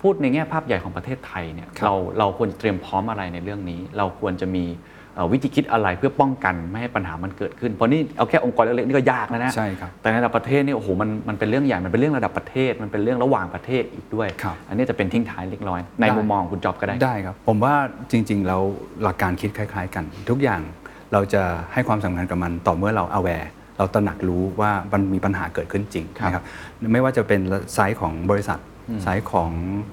พูดในแง่ภาพใหญ่ของประเทศไทยเนี่ยครับเราเราควรจะเตรียมพร้อมอะไรในเรื่องนี้ เราควรจะมีเอ่อ วิธีคิดอะไรเพื่อป้องกันไม่ให้ปัญหามันเกิดขึ้น เพราะนี่เอาแค่องค์กรเล็กๆนี่ก็ยากแล้วนะใช่ครับแต่ในระดับประเทศนี่โอ้โหมันมันเป็นเรื่องใหญ่มันเป็นเรื่องระดับประเทศ มันเป็นเรื่องระหว่างประเทศอีกด้วยครับอันนี้จะเป็นทิ้งท้ายเล็กน้อย ในได้มุมมองของคุณจอบก็ได้ได้ครับ ผมว่าจริงๆแล้วหลักการคิดคล้าย ๆ กัน ทุกอย่างเราจะให้ความสำคัญกับมันต่อเมื่อเรา aware เราตระหนักรู้ว่ามันมีปัญหาเกิดขึ้นจริงครับนะครับไม่ว่าจะเป็นไซส์ของบริษัท ไซส์ของ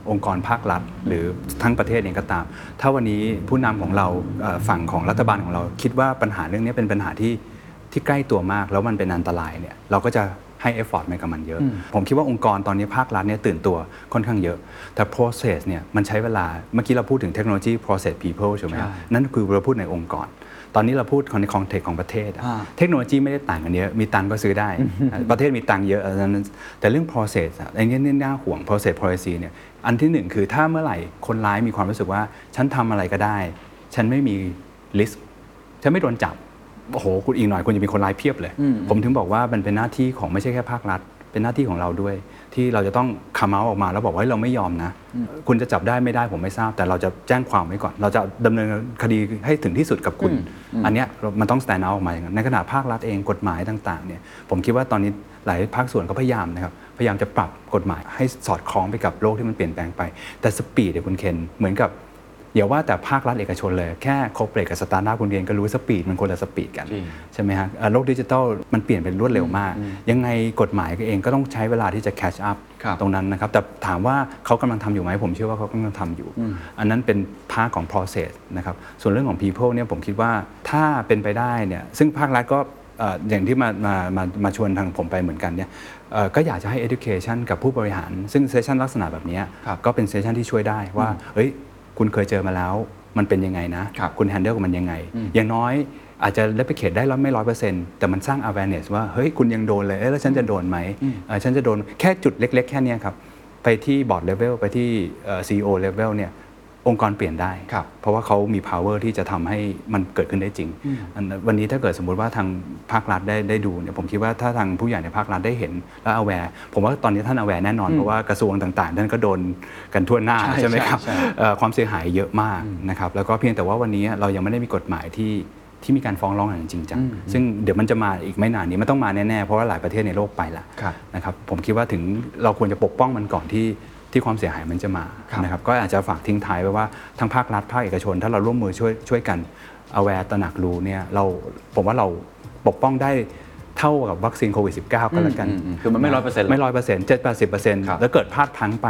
องค์กรภาครัฐ หรือทั้งประเทศเองก็ตาม ถ้าวันนี้ผู้นำของเราเอ่อฝั่งของรัฐบาลของเรา คิดว่าปัญหาเรื่องนี้เป็นปัญหาที่ที่ใกล้ตัวมาก แล้วมันเป็นอันตรายเนี่ยเราก็จะให้ effort ไปกับมันเยอะ ผมคิดว่าองค์กรตอนนี้ภาครัฐเนี่ยตื่นตัวค่อนข้างเยอะ แต่ process เนี่ยมันใช้เวลา เมื่อกี้เราพูดถึงเทคโนโลยี process people ใช่ไหมครับใช่นั่นคือเราพูดในองค์กร ตอนนี้เราพูดในคอนเทกต์ของประเทศอะอ่าเทคโนโลยีไม่ได้ต่างกันเยอะ มีตังค์ก็ซื้อได้ ประเทศมีตังค์เยอะอันนั้นแต่เรื่อง process อะไอ้เนี่ยน่าห่วง process policy เนี่ย อันที่หนึ่งคือถ้าเมื่อไหร่คนร้ายมีความรู้สึกว่า ฉันทำอะไรก็ได้ ฉันไม่มี list ฉันไม่โดนจับ โอ้โห คุณอีกหน่อยคุณจะมีคนร้ายเพียบเลย ผมถึงบอกว่ามันเป็นหน้าที่ของไม่ใช่แค่ภาครัฐ เป็นหน้าที่ของเราด้วย ที่เราจะต้อง come out ออกมาแล้วบอกว่าเฮ้ยเราไม่ยอมนะ คุณจะจับได้ไม่ได้ผมไม่ทราบ แต่เราจะแจ้งความไว้ก่อน เราจะดำเนินคดีให้ถึงที่สุดกับคุณ อันเนี้ยมันต้อง stand out ออกมาอย่างนั้นในขณะภาครัฐเองกฎหมายต่างๆเนี่ยผมคิดว่าตอนนี้หลายภาคส่วนก็พยายามนะครับพยายามจะปรับกฎหมายให้สอดคล้องไปกับโลกที่มันเปลี่ยนแปลงไป แต่ speed เนี่ยคุณเคนเหมือนกับ อย่าว่าแต่ภาครัฐเอกชนเลยแค่ corporate กับสตาร์ทอัพคุณเรียนก็รู้ speed มันคนละ speed กันจริงใช่ไหมฮะเอ่อโลกดิจิทัลมันเปลี่ยนเป็นรวดเร็วมาก ยังไงกฎหมายก็เองก็ต้องใช้เวลาที่จะ catch up ครับตรงนั้นนะครับ แต่ถามว่าเขากำลังทำอยู่ไหมผมเชื่อว่าเขากำลังทำอยู่ อันนั้นเป็นภาคของ process นะครับส่วนเรื่องของ people เนี่ยผมคิดว่าถ้าเป็นไปได้เนี่ยซึ่งภาครัฐก็เอ่ออย่างที่มามามามาชวนทางผมไปเหมือนกันเนี่ยเอ่อก็อยากจะให้ education กับผู้บริหาร ซึ่งเซสชันลักษณะแบบเนี้ยครับก็เป็นเซสชันที่ช่วยได้ว่าเฮ้ย คุณเคยเจอมาแล้ว มันเป็นยังไงนะครับคุณแฮนเดิลกับมันยังไง อย่างน้อยอาจจะเล p ิเค e ได้ร้อยไม่ร้อยเปอร์เซ็นต์แต่มันสร้าง awareness ว่าเฮ้ยคุณยังโดนเลยเอ๊ะแล้วฉันจะโดนไหมเอ่อฉันจะโดนแค่จุดเล็ก ๆ แค่เนี้ยครับไปที่บอร์ดเลเวลไปที่เอ่อ CEO level เนี่ย องค์กรเปลี่ยนได้ครับเพราะว่าเขามี power ที่จะทำให้มันเกิดขึ้นได้จริงอันวันนี้ถ้าเกิดสมมุติว่าทางภาครัฐได้ได้ดูเนี่ยผมคิดว่าถ้าทางผู้ใหญ่ในภาครัฐได้เห็นและ aware ผมว่าตอนนี้ท่าน aware แน่นอน เพราะว่ากระทรวงต่างๆท่านก็โดนกันทั่วหน้าใช่ใช่ไหมครับใช่ใช่เอ่อความเสียหายเยอะมากนะครับแล้วก็เพียงแต่ว่าวันนี้เรายังไม่ได้มีกฎหมายที่ที่มีการฟ้องร้องอย่างจริงจัง ซึ่งเดี๋ยวมันจะมาอีกไม่นานนี้มันต้องมาแน่ ๆ เพราะว่าหลายประเทศในโลกไปละครับนะครับผมคิดว่าถึงเราควรจะปกป้องมันก่อนที่ ที่ความเสียหายมันจะมาครับนะครับก็อาจจะฝากทิ้งท้ายไว้ว่าทั้งภาครัฐภาคเอกชน ถ้าเราร่วมมือช่วยช่วยกัน aware ตระหนักรู้เนี่ยเราผมว่าเราปกป้องได้เท่ากับวัคซีนโควิด -19 ก็แล้วกันอืมอืมคือมันไม่100%ไม่ร้อยเปอร์เซ็นต์เจ็ดแปดสิบเปอร์เซ็นต์ครับแล้วเกิดพลาดพลั้งไป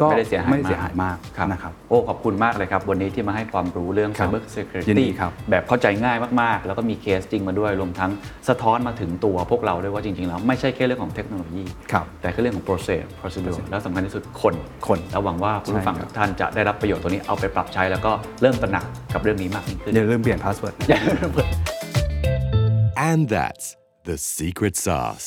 ก็ไม่ได้เสียหายไม่มากเสียหายมากนะครับโอ้ขอบคุณมากเลยครับ วันนี้ที่มาให้ความรู้เรื่องครับ Cyber ยิน Security ดีครับแบบเข้าใจง่ายมากๆ แล้วก็มีเคสจริงมาด้วยรวมทั้งสะท้อนมาถึงตัวพวกเราด้วยว่าจริง ๆ แล้วไม่ใช่แค่เรื่องของเทคโนโลยีครับแต่ก็เรื่องของ process procedure แล้วสำคัญที่สุดคนคนแล้วหวังว่าคุณผู้ฟังใช่ครับทุกท่านจะได้รับประโยชน์ตัวนี้เอาไปปรับใช้แล้วก็เริ่มตระหนักกับเรื่องนี้มากยิ่งขึ้นอย่าลืมเปลี่ยน password And that's the secret sauce.